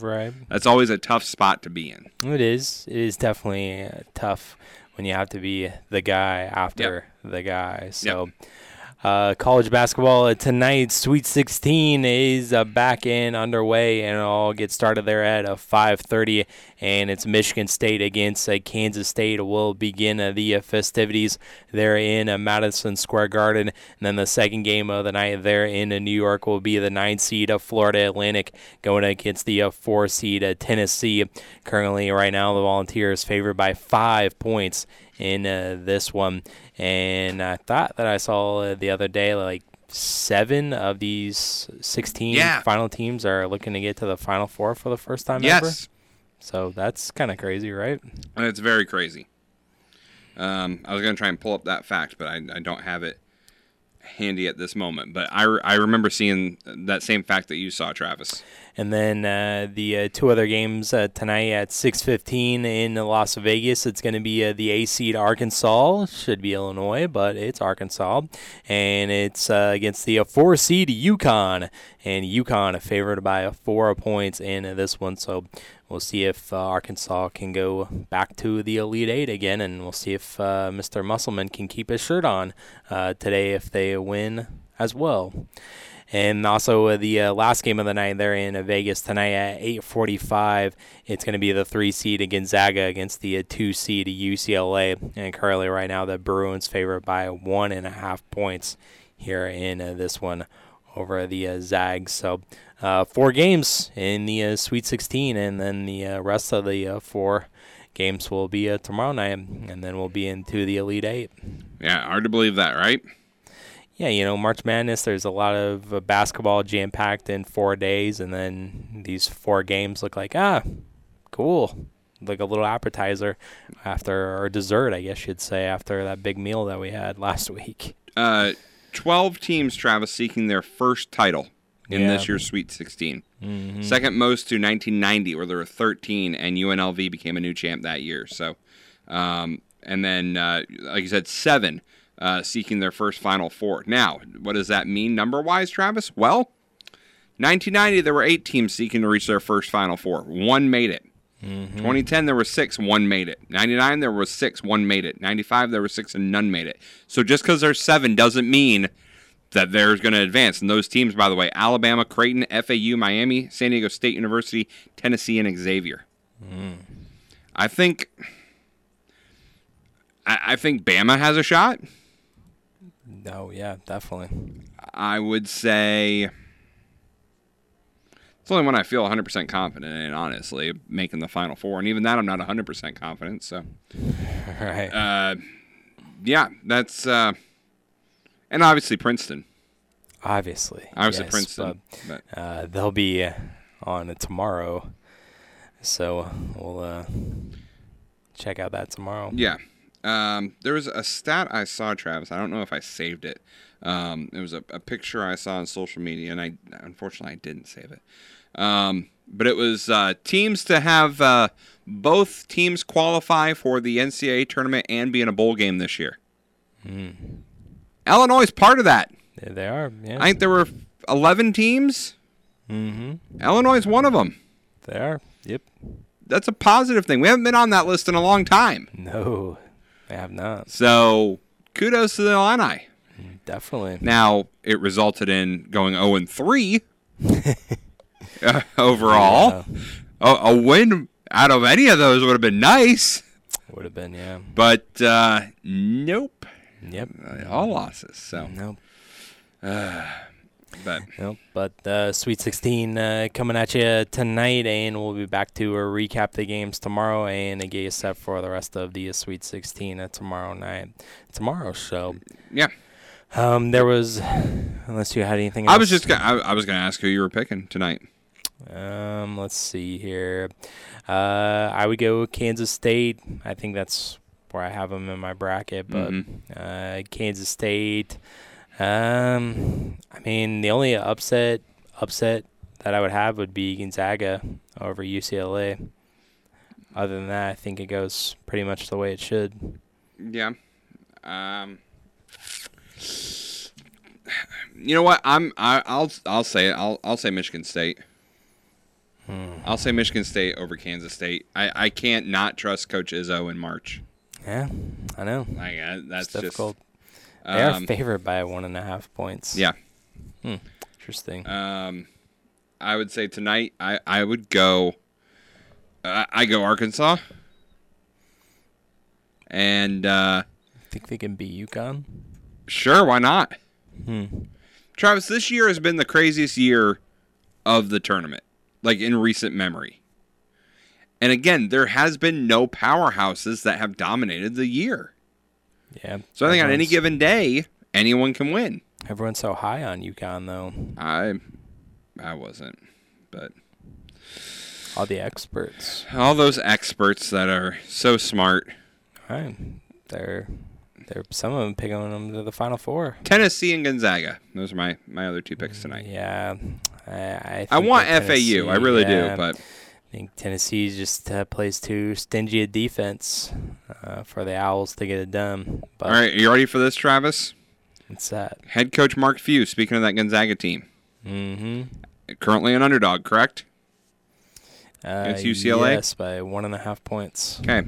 Right. That's always a tough spot to be in. It is. It is definitely uh, tough when you have to be the guy after the guy. So, uh, college basketball uh, tonight, Sweet 16 is uh, back in underway, and it'll get started there at uh, 5:30. And it's Michigan State against uh, Kansas State. will begin uh, the uh, festivities there in uh, Madison Square Garden. And then the second game of the night there in uh, New York will be the nine seed of Florida Atlantic going against the uh, four seed uh, Tennessee. Currently, right now, the Volunteers favored by five points in uh, this one. And I thought that I saw uh, the other day like seven of these 16 Yeah. final teams are looking to get to the final four for the first time ever. So that's kind of crazy, right? And it's very crazy. Um, I was going to try and pull up that fact, but I, I don't have it handy at this moment. But I, re- I remember seeing that same fact that you saw, Travis. And then uh, the uh, two other games uh, tonight at 6:15 in Las Vegas. It's going to be uh, the A seed Arkansas. Should be Illinois, but it's Arkansas, and it's uh, against the uh, four seed UConn. And UConn favored by four points in this one. So we'll see if Arkansas can go back to the Elite Eight again, and we'll see if Mr. Musselman can keep his shirt on today if they win as well. And also uh, the uh, last game of the night, they're in Vegas tonight at 8:45. It's going to be the three seed Gonzaga against the uh, two seed UCLA. And currently, right now, the Bruins favored by one and a half points here in uh, this one over the uh, Zags. So uh, four games in the Sweet 16, and then the rest of the four games will be tomorrow night, and then we'll be into the Elite Eight. Yeah, hard to believe that, right? yeah, you know, March Madness, there's a lot of uh, basketball jam packed in four days, and then these four games look like, ah, cool. Like a little appetizer after, or dessert, I guess you'd say, after that big meal that we had last week. Uh, 12 teams, Travis, seeking their first title in yeah. this year's Sweet 16. Mm-hmm. Second most to 1990, where there were 13, and UNLV became a new champ that year. So, um, and then, uh, like you said, seven uh, seeking their first Final Four. Now, what does that mean number wise, Travis? Well, 1990, there were eight teams seeking to reach their first Final Four. One made it. Mm-hmm. 2010, there were six, one made it. 99, there was six, one made it. 95, there were six, and none made it. So just because there's seven doesn't mean that they're going to advance. And those teams, by the way, Alabama, Creighton, FAU, Miami, San Diego State University, Tennessee, and Xavier. Mm. I think. I, I think Bama has a shot. No, yeah, definitely. I would say it's only one I feel 100% confident in, honestly, making the Final Four. And even that, I'm not 100% confident. So, right. Uh, yeah, that's, uh, and obviously Princeton. Obviously. Obviously yes, Princeton. But, but. Uh, they'll be on tomorrow. So we'll uh, check out that tomorrow. Yeah. Um, there was a stat I saw, Travis. I don't know if I saved it. Um, it was a, a, picture I saw on social media, and I unfortunately I didn't save it. Um, but it was uh, teams to have uh, both teams qualify for the NCAA tournament and be in a bowl game this year. Mm. Illinois is part of that. Yeah, they are. Yeah. I think there were 11 teams. Mm-hmm. Illinois is one of them. They are. Yep. That's a positive thing. We haven't been on that list in a long time. No. I have not. So kudos to the Illini. Definitely. Now it resulted in going 0 and 3 uh, overall. Yeah. A, a, win out of any of those would have been nice. Would have been, yeah. But uh, nope. Yep. Uh, all losses. So nope. Uh, but nope. But uh, Sweet 16 uh, coming at you tonight, and we'll be back to uh, recap the games tomorrow and get you set for the rest of the Sweet 16 uh, tomorrow night, tomorrow's show. Yeah. Um, there was, unless you had anything. Else. I was just gonna, I, I was going to ask who you were picking tonight. Um, let's see here. Uh, I would go Kansas State. I think that's where I have them in my bracket, but mm-hmm. uh, Kansas State. Um, I mean, the only upset upset that I would have would be Gonzaga over UCLA. Other than that, I think it goes pretty much the way it should. Yeah. Um. You know what? I'm. I, I'll. I'll say it. I'll. I'll say Michigan State. Hmm. I'll say Michigan State over Kansas State. I, I can't not trust Coach Izzo in March. Yeah, I know. Like uh, that's it's difficult. Just, they are um, favored by one and a half points. Yeah. Hmm. Interesting. Um, I would say tonight I, I would go. Uh, I go Arkansas. And uh, think they can beat UConn. Sure, why not? Hmm. Travis, this year has been the craziest year of the tournament, like in recent memory. And again, there has been no powerhouses that have dominated the year. Yeah. So I think on any given day, anyone can win. Everyone's so high on UConn, though. I, I wasn't, but all the experts, all those experts that are so smart. Right. they're they're some of them picking them to the Final Four. Tennessee and Gonzaga. Those are my, my other two picks mm, tonight. Yeah, I I, I want FAU. I really yeah, do, but I think Tennessee just uh, plays too stingy a defense uh, for the Owls to get it done. But all right, are you ready for this, Travis? What's that? Head coach Mark Few. Speaking of that Gonzaga team, Mm-hmm. currently an underdog, correct? Uh, Against UCLA? Yes, by one and a half points. Okay.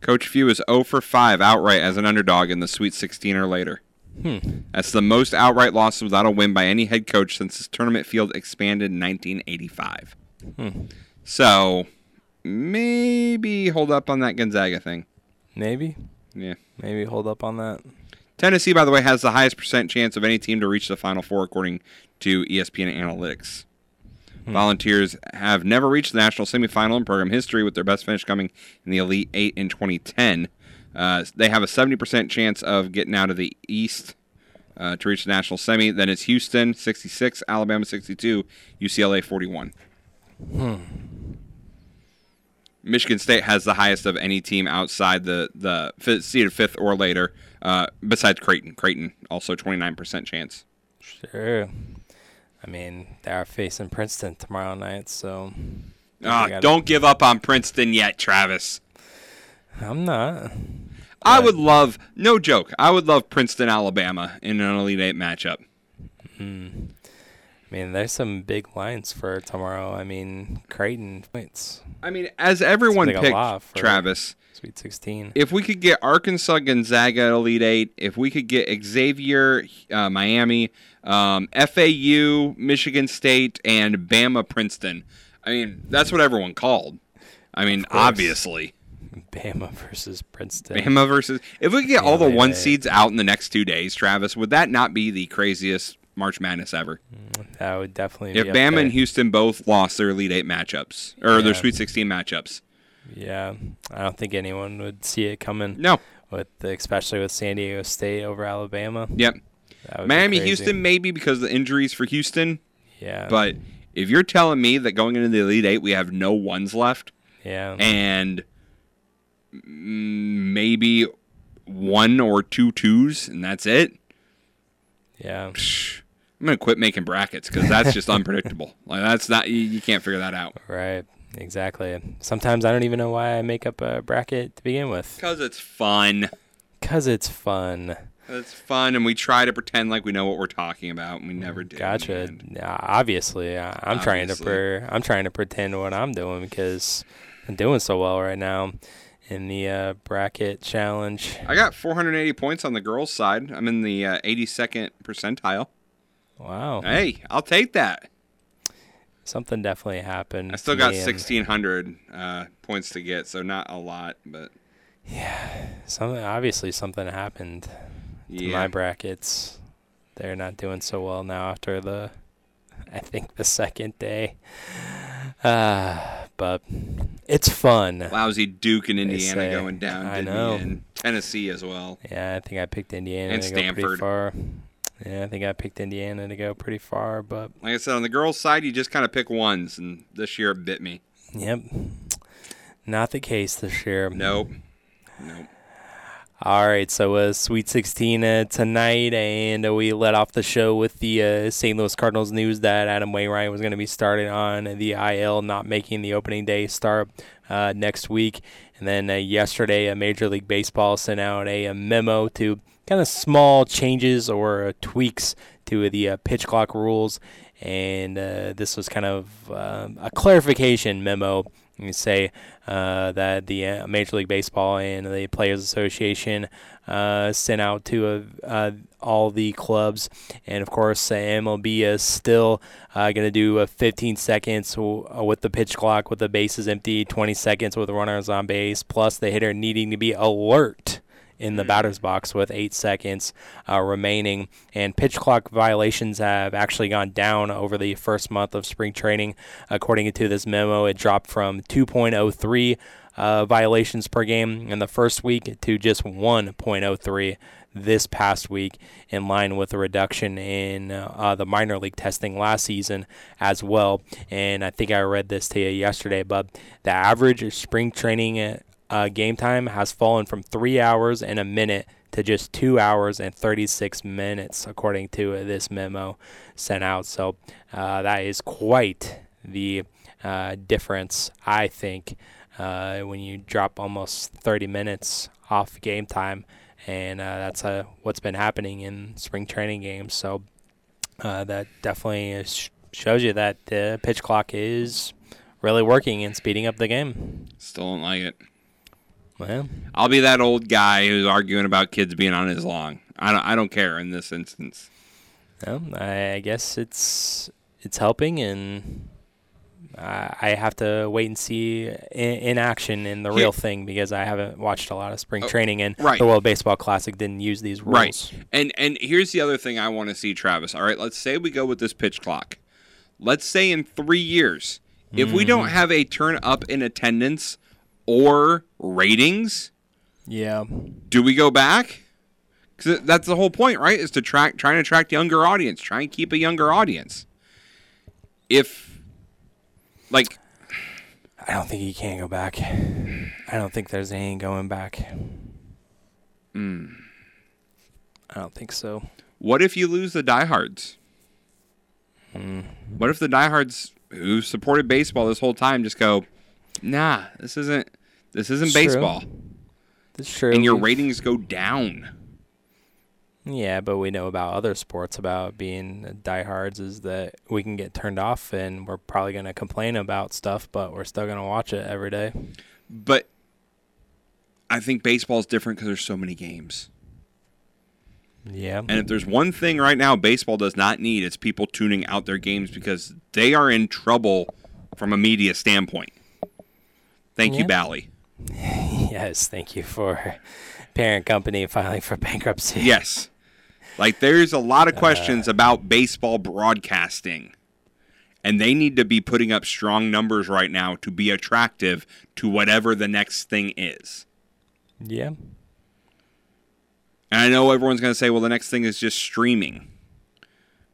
Coach Few is 0 for 5 outright as an underdog in the Sweet 16 or later. Hmm. That's the most outright losses without a win by any head coach since this tournament field expanded in 1985. Hmm. So maybe hold up on that Gonzaga thing. Maybe. Yeah. Maybe hold up on that. Tennessee, by the way, has the highest percent chance of any team to reach the Final Four according to ESPN Analytics. Hmm. Volunteers have never reached the national semifinal in program history, with their best finish coming in the Elite Eight in 2010. Uh, they have a 70% chance of getting out of the East uh, to reach the national semi. Then it's Houston 66, Alabama 62, UCLA 41. Hmm. Michigan State has the highest of any team outside the the fifth, seeded fifth or later, uh, besides Creighton. Creighton also 29% chance. Sure. I mean, they are facing Princeton tomorrow night, so. They gotta- don't give up on Princeton yet, Travis. I'm not. I would love, no joke, I would love Princeton, Alabama in an Elite Eight matchup. Hmm. I mean, there's some big lines for tomorrow. I mean, Creighton points. I mean, as everyone like picked, Travis. Sweet 16. If we could get Arkansas, Gonzaga at Elite Eight, if we could get Xavier, uh, Miami, um, FAU, Michigan State, and Bama, Princeton. I mean, that's what everyone called. I mean, obviously. Bama versus Princeton. Bama versus. If we could get all the one seeds out in the next two days, Travis, would that not be the craziest March Madness ever? That would definitely If be Bama and Houston both lost their Elite Eight matchups or their Sweet 16 matchups, Yeah, I don't think anyone would see it coming. No. with especially with San Diego State over Alabama. Yep. That would be Miami. Houston, maybe because of the injuries for Houston. Yeah. But if you're telling me that going into the Elite Eight, we have no ones left, Yeah. and mm, maybe one or two twos, and that's it, Yeah. I'm gonna quit making brackets because that's just unpredictable. Like that's not you, you can't figure that out. Right. Exactly. Sometimes I don't even know why I make up a bracket to begin with. Because it's fun. Cause it's fun. It's fun, and we try to pretend like we know what we're talking about, and we never do. Gotcha. Yeah, obviously, I- I'm trying to per- I'm trying to pretend what I'm doing because I'm doing so well right now in the uh, bracket challenge. I got 480 points on the girls' side. I'm in the uh, 82nd percentile. Wow. Hey, I'll take that. Something definitely happened. I still got 1,600 uh, points to get, so not a lot, but yeah, Something obviously something happened to Yeah. my brackets. They're not doing so well now after the I think the second day. Uh, but it's fun. lousy Duke and Indiana say. going down. I know. in. Tennessee as well. Yeah, I think I picked Indiana And go pretty Stanford. far. Yeah, I think I picked Indiana to go pretty far, but Like I said, on the girls' side, you just kind of pick ones, and this year it bit me. yep. Not the case this year. Nope. Nope. All right, so uh, Sweet 16 uh, tonight, and uh, we let off the show with the uh, St. Louis Cardinals news that Adam Wainwright was going to be starting on the IL, not making the opening day start uh, next week. And then uh, yesterday, Major League Baseball sent out a, a memo to kind of small changes or uh, tweaks to the uh, pitch clock rules, and uh, this was kind of um a clarification memo. You say uh, that the Major League Baseball and the Players Association uh, sent out to all the clubs, and of course, MLB is still going to do uh, 15 seconds with the pitch clock with the bases empty, 20 seconds with runners on base, plus the hitter needing to be alert in the batter's box with eight seconds uh, remaining. And pitch clock violations have actually gone down over the first month of spring training. According to this memo, it dropped from 2.03 uh, violations per game in the first week to just 1.03 this past week, in line with a reduction in uh, uh, the minor league testing last season as well. And I think I read this to you yesterday, but the average spring training uh, game time has fallen from three hours and a minute to just two hours and 36 minutes, according to uh, this memo sent out. So uh, that is quite the uh, difference, I think, uh, when you drop almost 30 minutes off game time. And that's what's been happening in spring training games. So that definitely sh- shows you that the pitch clock is really working and speeding up the game. Still don't like it. Well, I'll be that old guy who's arguing about kids being on his lawn. I don't. I don't care in this instance. Well, I guess it's it's helping, and I have to wait and see in, in action in the real thing because I haven't watched a lot of spring training, and right. the World Baseball Classic didn't use these rules. Right. And and here's the other thing I want to see, Travis. All right, let's say we go with this pitch clock. Let's say in three years, if we don't Mhm. have a turn up in attendance or ratings, Yeah. do we go back? Because that's the whole point, right? Is to track, try and attract younger audience, try and keep a younger audience. If, like, I don't think you can go back. I don't think there's any going back. mm, I don't think so. what if you lose the diehards? Mm. What if the diehards who supported baseball this whole time just go, nah, this isn't this isn't It's true. baseball, That's true. and your We've- ratings go down. Yeah, but we know about other sports about being diehards is that we can get turned off and we're probably going to complain about stuff, but we're still going to watch it every day. But I think baseball is different because there's so many games. Yeah. And if there's one thing right now baseball does not need, it's people tuning out their games because they are in trouble from a media standpoint. Thank you, Yeah. Bally. yes, thank you for parent company filing for bankruptcy. Yes. Like there's a lot of uh, questions about baseball broadcasting. And they need to be putting up strong numbers right now to be attractive to whatever the next thing is. Yeah. And I know everyone's going to say, well, the next thing is just streaming.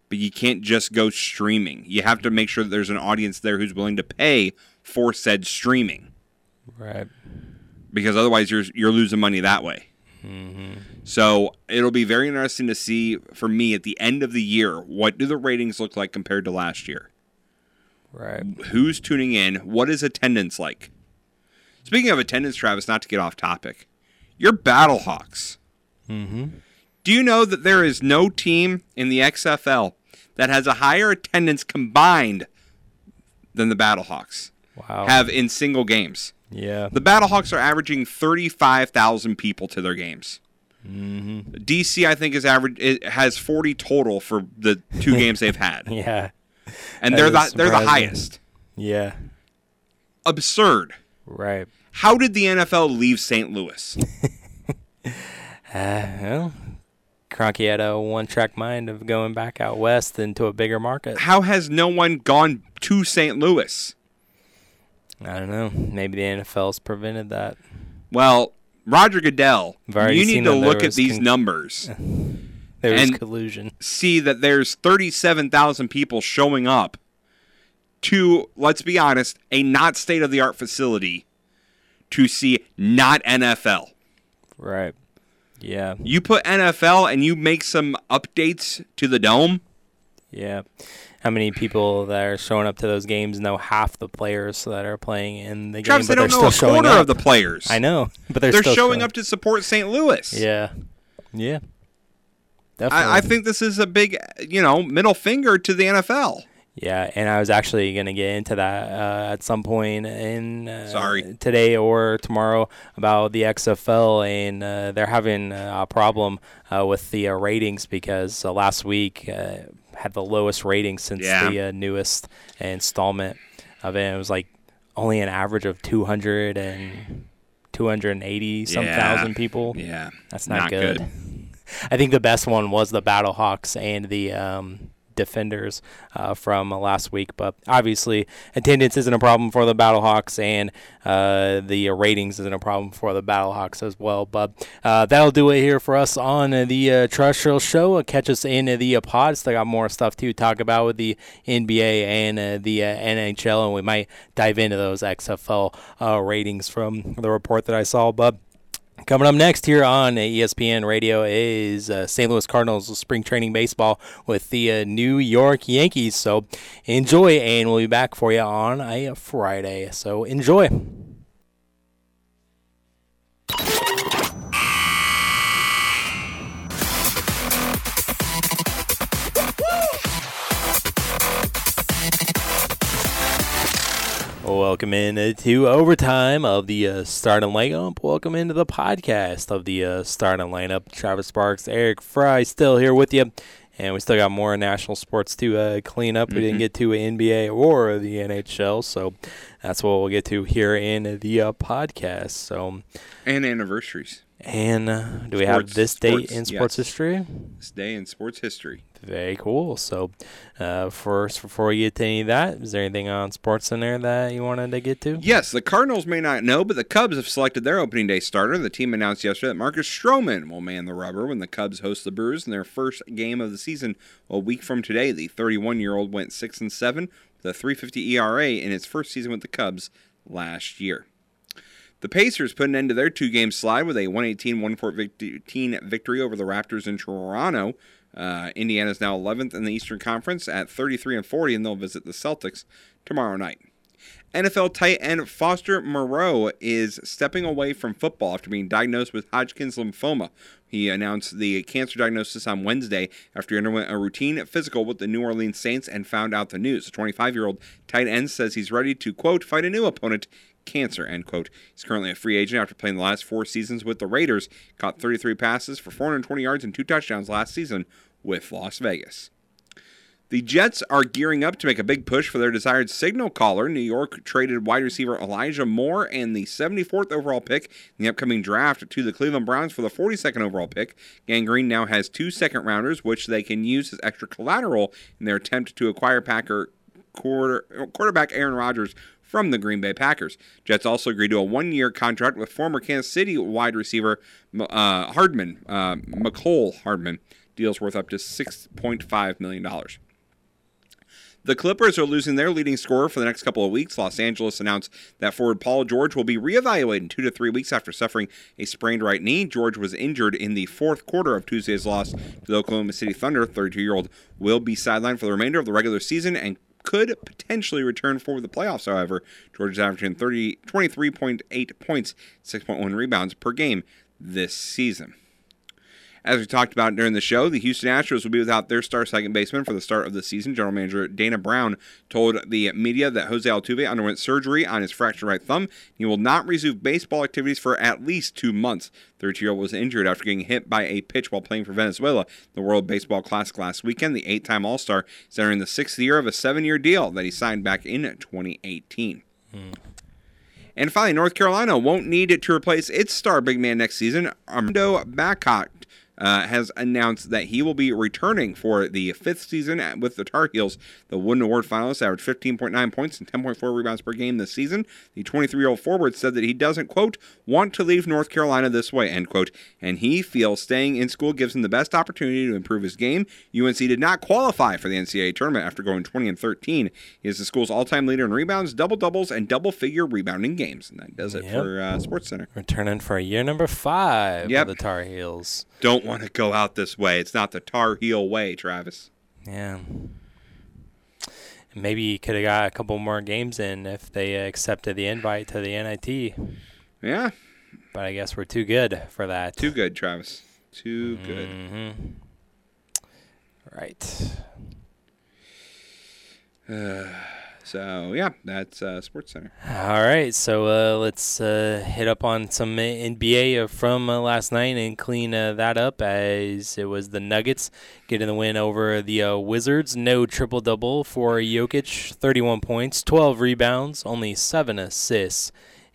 But you can't just go streaming. You have to make sure that there's an audience there who's willing to pay for said streaming. Right. Because otherwise you're you're losing money that way. Mm-hmm. So it'll be very interesting to see for me at the end of the year what do the ratings look like compared to last year. Right. Who's tuning in? What is attendance like? Speaking of attendance, Travis, not to get off topic, your Battlehawks. Mm-hmm. Do you know that there is no team in the XFL that has a higher attendance combined than the Battlehawks Wow. have in single games? Yeah. The Battlehawks are averaging 35,000 people to their games. Mm-hmm. DC, I think, is average. It has 40 total for the two games they've had. Yeah. and That they're the they're the highest. Yeah. Absurd. Right. How did the NFL leave St. Louis? Uh, well, Kroenke had a one-track mind of going back out west into a bigger market. How has no one gone to St. Louis? I don't know. Maybe the NFL's prevented that. Well, Roger Goodell, you need to look at these con- numbers There was And- collusion. see that there's 37,000 people showing up to, let's be honest, a not state of the art facility to see not NFL. Right. Yeah. You put NFL and you make some updates to the dome. Yeah. How many people that are showing up to those games know half the players that are playing in the Travis, game? they but don't they're know still a quarter of the players. I know, but they're, They're still showing up to support St. Louis. Yeah. Yeah. Definitely. I, I think this is a big, you know, middle finger to the NFL. Yeah, and I was actually going to get into that uh, at some point in uh, Sorry. today or tomorrow about the XFL, and uh, they're having a problem uh, with the uh, ratings because uh, last week uh, had the lowest rating since Yeah. the uh, newest installment of it. It was like only an average of 200 and 280 some Yeah. thousand people. Yeah, that's not, not good. good. I think the best one was the Battlehawks and the um, defenders uh, from last week. But obviously, attendance isn't a problem for the Battlehawks, and uh, the ratings isn't a problem for the Battlehawks as well. But uh, that'll do it here for us on the uh, Terrestrial Show. catch us in the pod. Still got more stuff to talk about with the NBA and the NHL, and we might dive into those XFL ratings from the report that I saw. But Coming up next here on ESPN Radio is uh, St. Louis Cardinals spring training baseball with the uh, New York Yankees. So enjoy, and we'll be back for you on a Friday. So enjoy. Welcome in to overtime of the uh, starting lineup. Welcome into the podcast of the uh, starting lineup. Travis Sparks, Eric Fry, still here with you, and we still got more national sports to uh, clean up. Mm-hmm. We didn't mm-hmm. get to NBA or the NHL, so that's what we'll get to here in the uh, podcast. So and anniversaries. And uh, do sports, we have this date sports, in sports yes. history? This day in sports history. Very cool. So, uh, first, before we get to any of that, is there anything on sports in there that you wanted to get to? Yes, the Cardinals may not know, but the Cubs have selected their opening day starter. The team announced yesterday that Marcus Stroman will man the rubber when the Cubs host the Brewers in their first game of the season. A week from today, the 31-year-old went six and seven with a 3.50 ERA in his first season with the Cubs last year. The Pacers put an end to their two game slide with a 118 114 victory over the Raptors in Toronto. Uh, Indiana is now 11th in the Eastern Conference at 33 and 40, and they'll visit the Celtics tomorrow night. NFL tight end Foster Moreau is stepping away from football after being diagnosed with Hodgkin's lymphoma. He announced the cancer diagnosis on Wednesday after he underwent a routine physical with the New Orleans Saints and found out the news. The 25 year old tight end says he's ready to, quote, fight a new opponent cancer, end quote. He's currently a free agent after playing the last four seasons with the Raiders. Caught 33 passes for 420 yards and two touchdowns last season with Las Vegas. The Jets are gearing up to make a big push for their desired signal caller. New York traded wide receiver Elijah Moore and the 74th overall pick in the upcoming draft to the Cleveland Browns for the 42nd overall pick. Gang Green now has two second rounders, which they can use as extra collateral in their attempt to acquire Packer quarter, quarterback Aaron Rodgers from the Green Bay Packers. Jets also agreed to a one year contract with former Kansas City wide receiver uh, Hardman, uh, Mecole Hardman. Deals worth up to $6.5 million. The Clippers are losing their leading scorer for the next couple of weeks. Los Angeles announced that forward Paul George will be reevaluated in two to three weeks after suffering a sprained right knee. George was injured in the fourth quarter of Tuesday's loss to the Oklahoma City Thunder. 32 year old will be sidelined for the remainder of the regular season and could potentially return for the playoffs, however. George is averaging 30, 23.8 points, 6.1 rebounds per game this season. As we talked about during the show, the Houston Astros will be without their star second baseman for the start of the season. General manager Dana Brown told the media that Jose Altuve underwent surgery on his fractured right thumb. He will not resume baseball activities for at least two months. 32-year-old was injured after getting hit by a pitch while playing for Venezuela. The World Baseball Classic last weekend, the eight-time All-Star is entering the sixth year of a seven-year deal that he signed back in 2018. Hmm. And finally, North Carolina won't need it to replace its star big man next season. Armando Bacot uh, has announced that he will be returning for the fifth season with the Tar Heels. The Wooden Award finalist averaged 15.9 points and 10.4 rebounds per game this season. The 23 year old forward said that he doesn't, quote, want to leave North Carolina this way, end quote, and he feels staying in school gives him the best opportunity to improve his game. UNC did not qualify for the NCAA tournament after going 20 and 13. He is the school's all time leader in rebounds, double doubles, and double figure rebounding games. And that does it yep. for uh, Sports Center. Returning for a year number five yep. the Tar Heels. Don't want to go out this way. It's not the Tar Heel way, Travis. Yeah. Maybe you could have got a couple more games in if they accepted the invite to the NIT. Yeah. But I guess we're too good for that. Too good, Travis. Too good. Mm-hmm. Right. Uh, so yeah, that's uh, Sports Center. All right, so uh, let's uh, hit up on some NBA from uh, last night and clean uh, that up as it was the Nuggets getting the win over the uh, Wizards. No triple double for Jokic, 31 points, 12 rebounds, only seven assists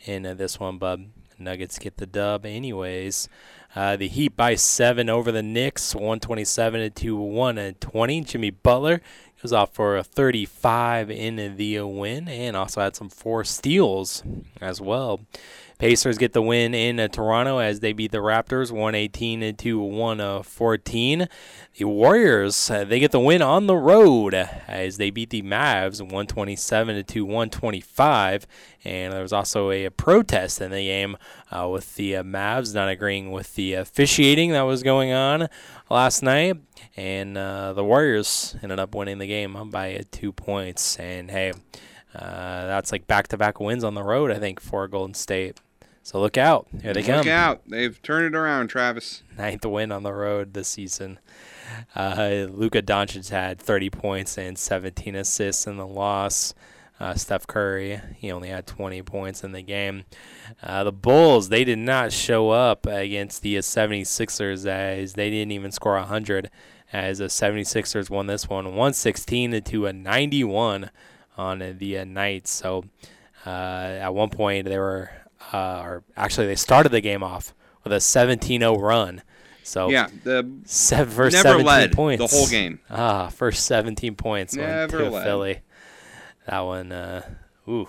in this one, bub. Nuggets get the dub, anyways. Uh, the Heat by seven over the Knicks, 127 to 120. Jimmy Butler goes off for a 35 in the win, and also had some four steals as well. Pacers get the win in uh, Toronto as they beat the Raptors 118 to 114. The Warriors uh, they get the win on the road as they beat the Mavs 127 to 125. And there was also a, protest in the game uh, with the uh, Mavs not agreeing with the officiating that was going on last night. And the Warriors ended up winning the game by two points. And hey, that's like back-to-back wins on the road, I think, for Golden State. So look out. Here they look come. Look out. They've turned it around, Travis. Ninth win on the road this season. Uh, Luka Doncic had 30 points and 17 assists in the loss. Uh, Steph Curry, he only had 20 points in the game. Uh, the Bulls, they did not show up against the 76ers as they didn't even score 100 as the 76ers won this one 116 to a 91 on the night. So uh, at one point they were uh, or actually they started the game off with a 17-0 run. So yeah, the seven, first never 17 led points the whole game. Ah, first 17 points never to led. Philly. That one, uh, ooh.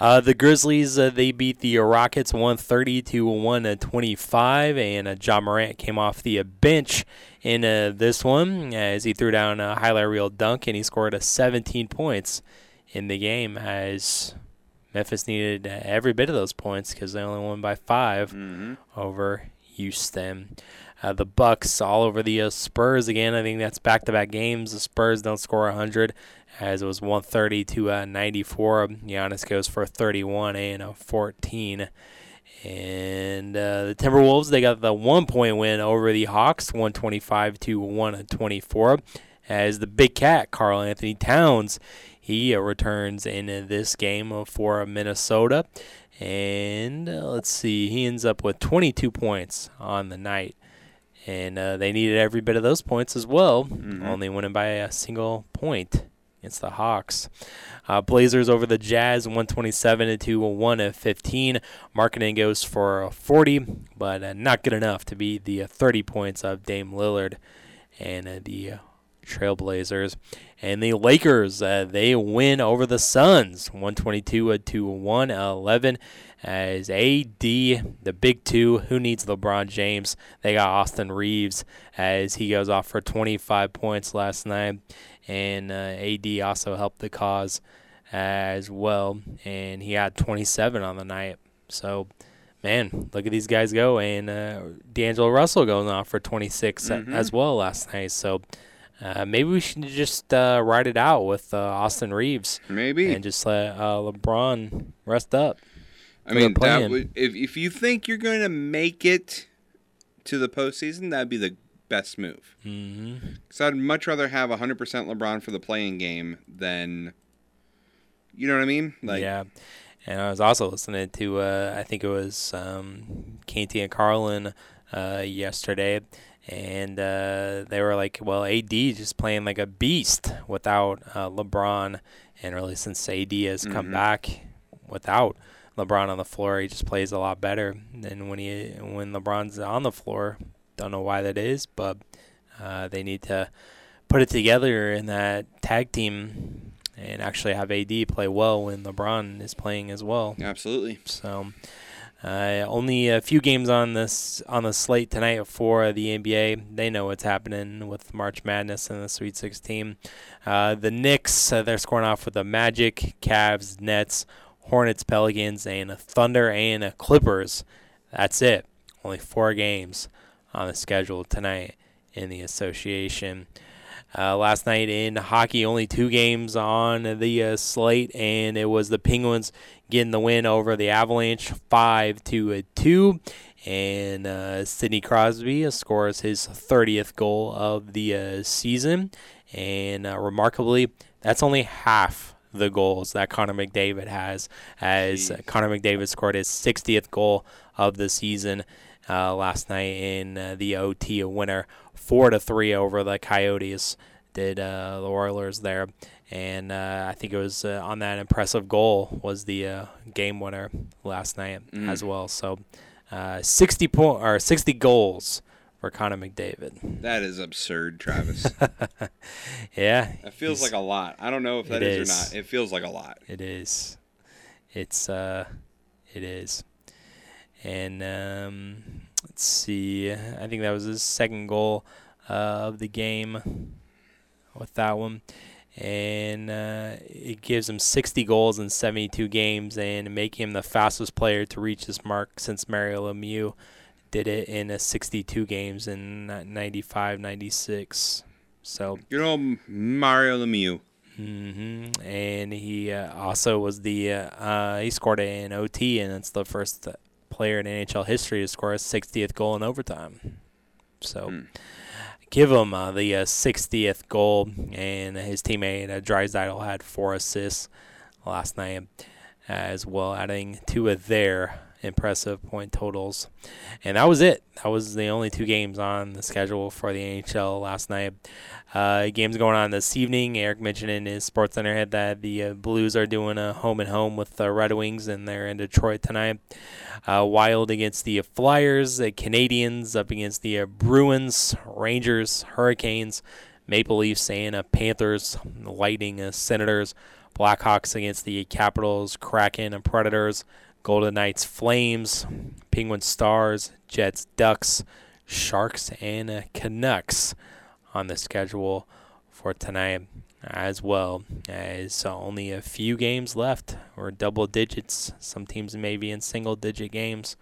Uh, the Grizzlies uh, they beat the Rockets 130 to 125, and uh, Ja Morant came off the bench in uh, this one as he threw down a highlight reel dunk and he scored a 17 points in the game as Memphis needed every bit of those points because they only won by 5 Mm-hmm. over Houston. Uh, the Bucks all over the uh, Spurs again. I think that's back-to-back games. The Spurs don't score 100 as it was 130 to uh, 94. Giannis goes for 31 and a 14. And uh, the Timberwolves they got the one-point win over the Hawks, 125 to 124. As the Big Cat Karl-Anthony Towns he returns in this game for Minnesota. And uh, let's see, he ends up with 22 points on the night. And uh, they needed every bit of those points as well, Mhm. only winning by a single point against the Hawks. Uh, Blazers over the Jazz, 127 to 115. Markkanen goes for a 40, but uh, not good enough to beat the uh, 30 points of Dame Lillard and uh, the uh, Trailblazers. And the Lakers, uh, they win over the Suns, 122 to 111. As AD, the big two, who needs LeBron James? They got Austin Reaves as he goes off for 25 points last night. And uh, AD also helped the cause as well. And he had 27 on the night. So, man, look at these guys go. And uh, D'Angelo Russell going off for 26 Mhm. as well last night. So, uh, maybe we should just uh, ride it out with uh, Austin Reaves. Maybe. And just let uh, LeBron rest up. I mean, that would, if if you think you're going to make it to the postseason, that'd be the best move. Mm-hmm. Because I'd much rather have 100% LeBron for the playing game than, you know what I mean? Like, yeah. And I was also listening to, uh, I think it was um, Canty and Carlin uh, yesterday, and uh, they were like, well, AD just playing like a beast without uh, LeBron. And really, since AD has come Mhm. back without LeBron on the floor, he just plays a lot better than when he when LeBron's on the floor. Don't know why that is, but uh, they need to put it together in that tag team and actually have AD play well when LeBron is playing as well. Absolutely. So, uh, only a few games on this on the slate tonight for the NBA. They know what's happening with March Madness and the Sweet 16. Uh, the Knicks uh, they're scoring off with the Magic, Cavs, Nets, Hornets, Pelicans, and a Thunder and a Clippers. That's it. Only four games on the schedule tonight in the association. Uh, last night in hockey, only two games on the uh, slate, and it was the Penguins getting the win over the Avalanche, five to two. And uh, Sidney Crosby scores his 30th goal of the uh, season, and uh, remarkably, that's only half the goals that Connor McDavid has, as Connor McDavid scored his 60th goal of the season uh, last night in uh, the OT winner, four to three over the Coyotes. did uh, the Oilers there, and uh, I think it was uh, on that impressive goal was the uh, game winner last night Mhm. as well. So, uh, 60 point or 60 goals for Connor McDavid. That is absurd, Travis. yeah, it feels like a lot. I don't know if that is, is. or not. It feels like a lot. It is. It's uh, it is. And um, let's see. I think that was his second goal uh, of the game with that one. And uh, it gives him 60 goals in 72 games and make him the fastest player to reach this mark since Mario Lemieux did it in uh, 62 games in 95 96. So you know, Mario Lemieux. hmm And he uh, also was the uh, uh, he scored an OT, and it's the first player in NHL history to score a 60th goal in overtime. So give him uh, the uh, 60th goal, and his teammate uh, Draisaitl had four assists last night as well, adding to it their impressive point totals. And that was it. That was the only two games on the schedule for the NHL last night. Uh, games going on this evening. Eric mentioned in his Sports Center head that the uh, Blues are doing a home and home with the Red Wings, and they're in Detroit tonight. Uh, Wild against the Flyers, the Canadiens up against the uh, Bruins, Rangers, Hurricanes, Maple Leafs, uh, Panthers, Lightning, uh, Senators, Blackhawks against the Capitals, Kraken, and Predators, Golden Knights, Flames, Penguins, Stars, Jets, Ducks, Sharks, and uh, Canucks on the schedule for tonight as well. As only a few games left or double digits. Some teams may be in single digit games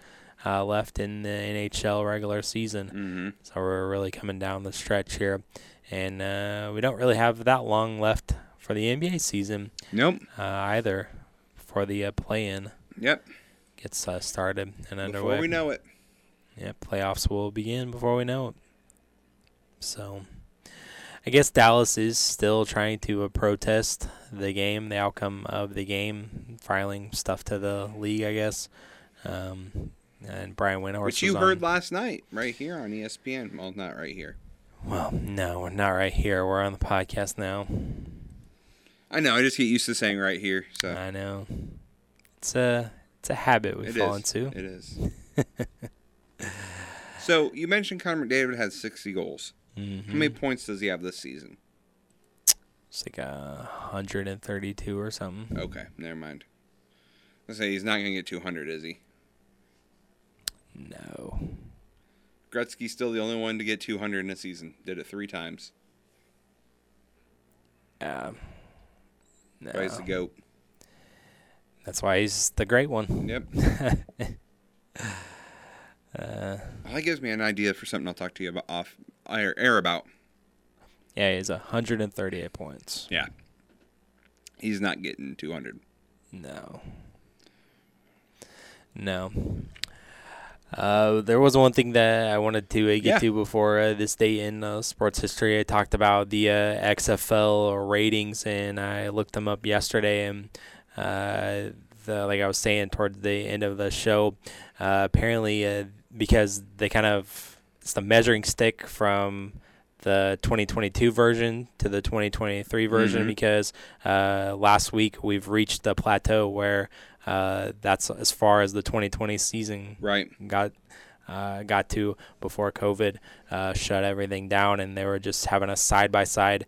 uh, left in the nhl regular season. Mm-hmm. so we're really coming down the stretch here. And uh, we don't really have that long left for the nba season Nope. uh, either for the uh, play-in Yep. gets uh, started and underway Before we know it. yeah, playoffs will begin before we know it. So, I guess Dallas is still trying to uh, protest the game, the outcome of the game, filing stuff to the league, I guess. Um, and Brian Windhorst Which you on- heard last night, right here on ESPN. Well, not right here. Well, no, we're not right here. We're on the podcast now. I know. I just get used to saying right here. So I know. It's a it's a habit we It fall is. into. It is. so you mentioned Connor McDavid had 60 goals. How many Mhm. points does he have this season? It's like a 132 or something. Okay, never mind. I say he's not going to get 200, is he? No. Gretzky's still the only one to get 200 in a season. Did it three times. Yeah. No. He's the goat. That's why he's the great one. Yep. uh, Well, that gives me an idea for something I'll talk to you about off air, air about. yeah, he's 138 points. Yeah. He's not getting 200. No. No. Uh, there was one thing that I wanted to uh, get Yeah. to before uh, this day in uh, sports history. I talked about the uh, XFL ratings, and I looked them up yesterday. And uh, the, like I was saying towards the end of the show, uh, apparently uh, because they kind of it's the measuring stick from the 2022 version to the 2023 version Mhm. because uh, last week we've reached the plateau where uh, that's as far as the 2020 season right got uh, got to before COVID uh, shut everything down, and they were just having a side by side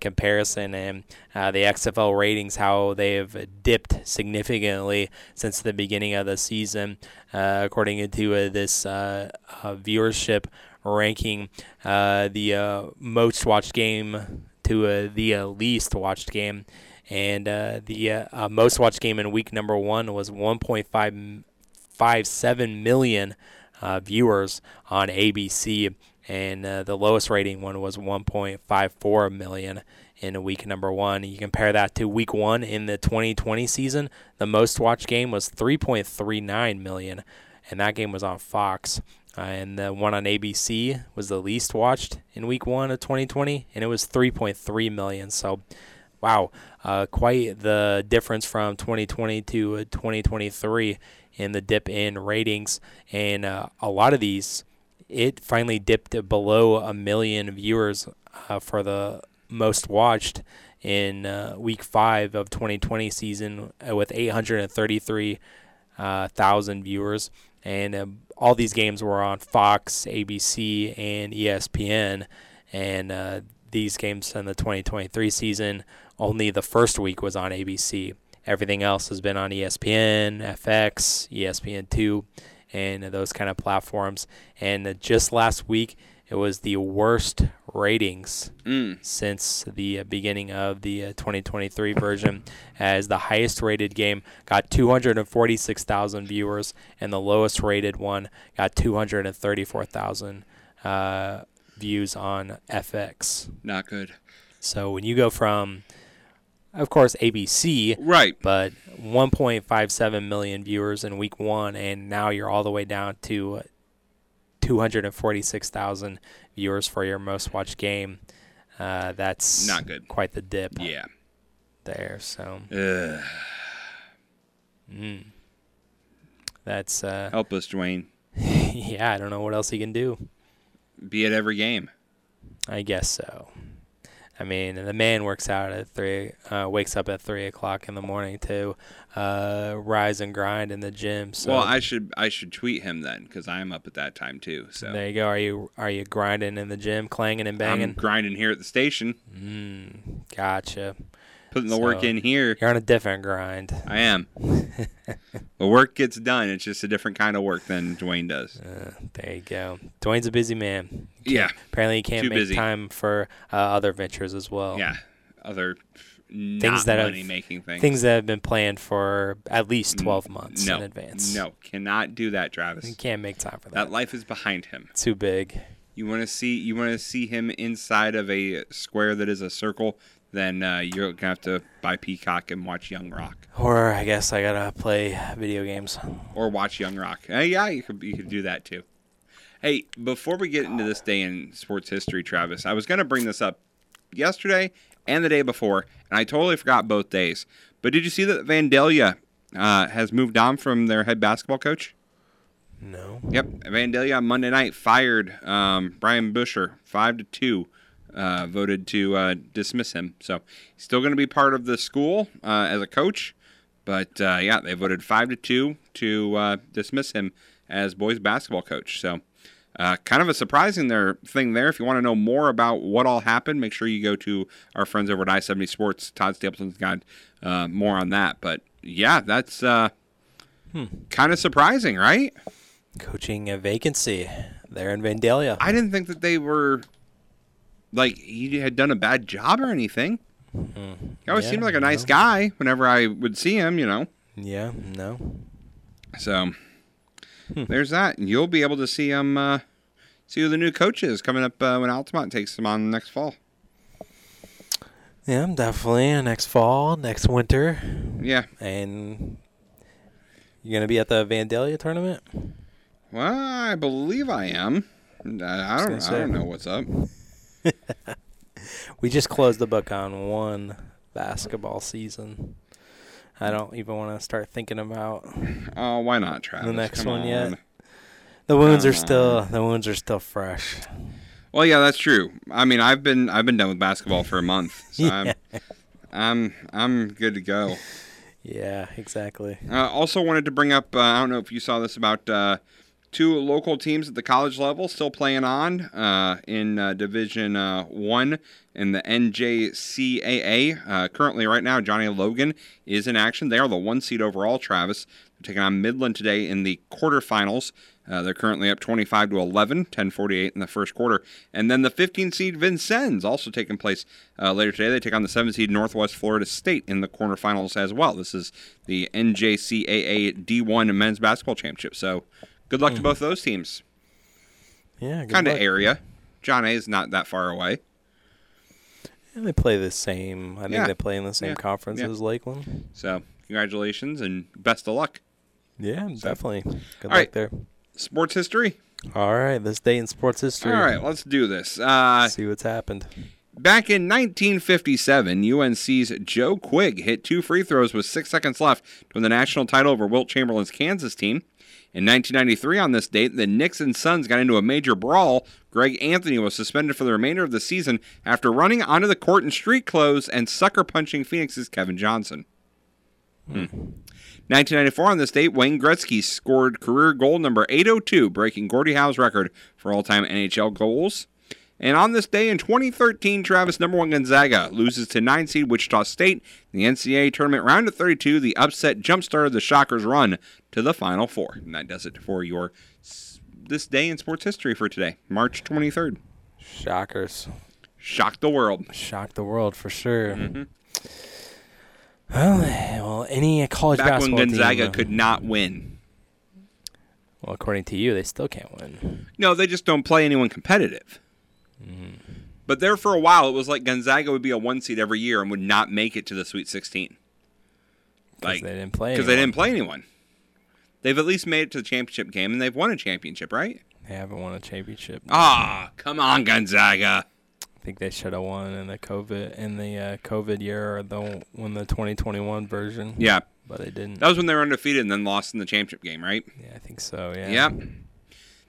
comparison and uh, the XFL ratings how they have dipped significantly since the beginning of the season, uh, according to uh, this viewership ranking, the most watched game to the least watched game. And the most watched game in week number one was 1.57 million uh, viewers on ABC, and uh, the lowest rating one was 1.54 million in week number one. You compare that to week one in the 2020 season, the most watched game was 3.39 million, and that game was on Fox. Uh, and the one on ABC was the least watched in week one of 2020, and it was 3.3 million. So, wow, uh, quite the difference from 2020 to uh, 2023 in the dip in ratings. And uh, a lot of these, it finally dipped below a million viewers uh, for the most watched in uh, week five of 2020 season uh, with 833,000 uh, viewers, and uh, all these games were on Fox, ABC, and ESPN. And these games in the 2023 season, only the first week was on ABC. Everything else has been on ESPN, FX, ESPN2, and those kind of platforms. And just last week, it was the worst ratings Mm. since the beginning of the uh, 2023 version, as the highest rated game got 246,000 viewers, and the lowest rated one got 234,000 uh, views on FX. Not good. So when you go from, of course, ABC, right, but 1.57 million viewers in week one, and now you're all the way down to 246,000 viewers for your most watched game. Uh, that's Not good. Quite the dip. Yeah. There. So. Ugh. Mm. That's uh, Help us, Dwayne. yeah. I don't know what else he can do. Be at every game. I guess so. I mean, the man works out at three, uh, wakes up at three o'clock in the morning to uh, rise and grind in the gym. So well, I should I should tweet him then because I'm up at that time too. So there you go. Are you are you grinding in the gym, clanging and banging? I'm grinding here at the station. Mm, gotcha. Putting the work in here. You're on a different grind. I am. the work gets done. It's just a different kind of work than Dwayne does. Uh, there you go. Dwayne's a busy man. Yeah. Apparently, he can't Too make busy. time for uh, other ventures as well. Yeah. Other things that money have making things. things that have been planned for at least Mm, 12 months no, in advance. No, cannot do that, Travis. He can't make time for that. That life is behind him. Too big. You want to see you want to see him inside of a square that is a circle, then uh, you're gonna have to buy Peacock and watch Young Rock, Or I guess I gotta play video games. or watch Young Rock. Uh, yeah, you could you could do that too. Hey, before we get into this day in sports history, Travis, I was gonna bring this up yesterday and the day before, and I totally forgot both days. But did you see that Vandalia uh, has moved on from their head basketball coach? No. Yep, Vandalia on Monday night fired um, Brian Busher five to two. Uh, voted to uh, dismiss him. So he's still going to be part of the school uh, as a coach, but uh, yeah, they voted five to two to uh, dismiss him as boys basketball coach. So uh, kind of a surprising there thing there. If you want to know more about what all happened, make sure you go to our friends over at I seventy Sports. Todd Stapleton's got uh, more on that. But yeah, that's uh, Hmm. kind of surprising, right? Coaching a vacancy there in Vandalia. I didn't think that they were like he had done a bad job or anything. He always Yeah, seemed like a nice no. guy whenever I would see him, you know. Yeah, no. So there's that. And You'll be able to see him, uh, see who the new coach is coming up uh, when Altamont takes him on next fall. Yeah, definitely. Next fall, next winter. Yeah. And you're gonna be at the Vandalia tournament? Well, I believe I am. I, I don't. I don't know what's up. We just closed the book on one basketball season. I don't even want to start thinking about Oh, why not, Travis? the next Come one yet. The wounds are still the wounds are still fresh. Well, yeah, that's true. I mean, I've been I've been done with basketball for a month, so Yeah. I'm I'm I'm good to go. Yeah, exactly. Uh, also wanted to bring up, uh, I don't know if you saw this about uh, two local teams at the college level still playing on uh, in uh, Division uh, One in the NJCAA. Uh, currently, right now, John A. Logan is in action. They are the one seed overall. Travis they're taking on Midland today in the quarterfinals. Uh, they're currently up 25 to 11, 10:48 in the first quarter, and then the 15 seed Vincennes also taking place uh, later today. They take on the 7 seed Northwest Florida State in the quarterfinals as well. This is the NJCAA D1 Men's Basketball Championship. So, good luck to both those teams. Yeah, kind of area. John A is not that far away. And they play the same. I think Yeah. they play in the same Yeah. conference Yeah. as Lakeland. So, congratulations and best of luck. Yeah, So- definitely. Good All luck right. there. Sports history. All right, this day in sports history. All right, let's do this. Uh, see what's happened. Back in 1957, UNC's Joe Quigg hit two free throws with six seconds left to win the national title over Wilt Chamberlain's Kansas team. In 1993, on this date, the Knicks and Suns got into a major brawl. Greg Anthony was suspended for the remainder of the season after running onto the court in street clothes and sucker punching Phoenix's Kevin Johnson. Hmm. 1994, on this date, Wayne Gretzky scored career goal number 802, breaking Gordie Howe's record for all time NHL goals. And on this day in 2013, Travis number one Gonzaga loses to 9 seed Wichita State in the NCAA tournament round of 32. The upset jumpstarted the Shockers' run to the Final Four. And that does it for your this day in sports history for today, March 23rd. Shockers. Shock the world. Shock the world for sure. Mm-hmm. Well, well, any college Back when Gonzaga team, uh, could not win. Well, according to you, they still can't win. No, they just don't play anyone competitive. Mm-hmm. But there for a while, it was like Gonzaga would be a one seed every year and would not make it to the Sweet 16. Like they didn't play. Because they didn't play anyone. They've at least made it to the championship game and they've won a championship, right? They haven't won a championship. Ah, come on, Gonzaga. I think they should have won in the COVID in the uh, COVID year or the when the 2021 version. Yeah. but they didn't. That was when they were undefeated and then lost in the championship game, right? Yeah, I think so. Yeah. Yep.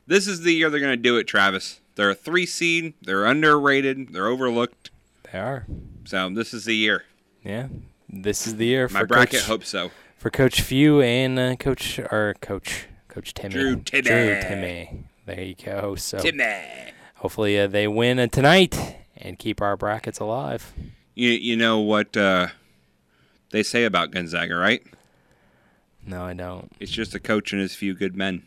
This is the year they're going to do it, Travis. They're a three seed. They're underrated. They're overlooked. They are. So this is the year. Yeah. This is the year My for bracket Coach, hopes so. For Coach Few and uh, Coach or Coach Coach Timme. Drew Timme. Drew Timme. There you go. So Timme. hopefully uh, they win uh, tonight and keep our brackets alive. You you know what uh, they say about Gonzaga, right? No, I don't. It's just a coach and his few good men.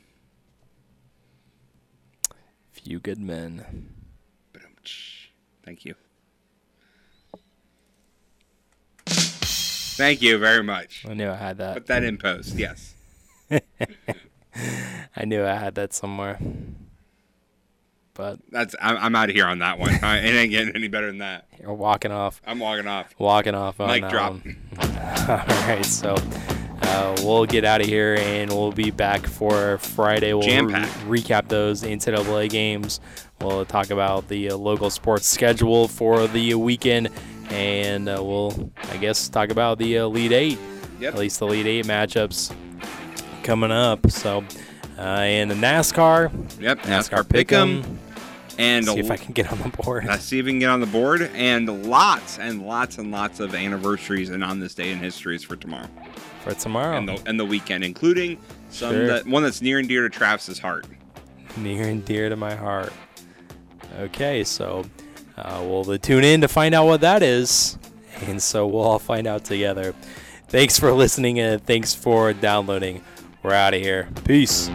Few good men. Thank you. Thank you very much. I knew I had that. Put that in post. Yes. I knew I had that somewhere. But That's I'm, I'm out of here on that one. Uh, it ain't getting any better than that. you're walking off. I'm walking off. Walking off on Mic that drop. All right, so uh, we'll get out of here and we'll be back for Friday. We'll re- recap those NCAA games. We'll talk about the uh, local sports schedule for the weekend, and uh, we'll, I guess, talk about the Elite Eight. Yep. At least the Elite Eight matchups coming up. So, uh, and the NASCAR. Yep. NASCAR NASCAR Pick'em. Pick'em. And See if I can get on the board. Let's see if we can get on the board. And lots and lots and lots of anniversaries and on this day in histories for tomorrow. For tomorrow. And the, and the weekend, including some Sure. that one that's near and dear to Travis's heart. near and dear to my heart. Okay, so uh, we'll tune in to find out what that is, and so we'll all find out together. Thanks for listening and thanks for downloading. We're out of here. Peace.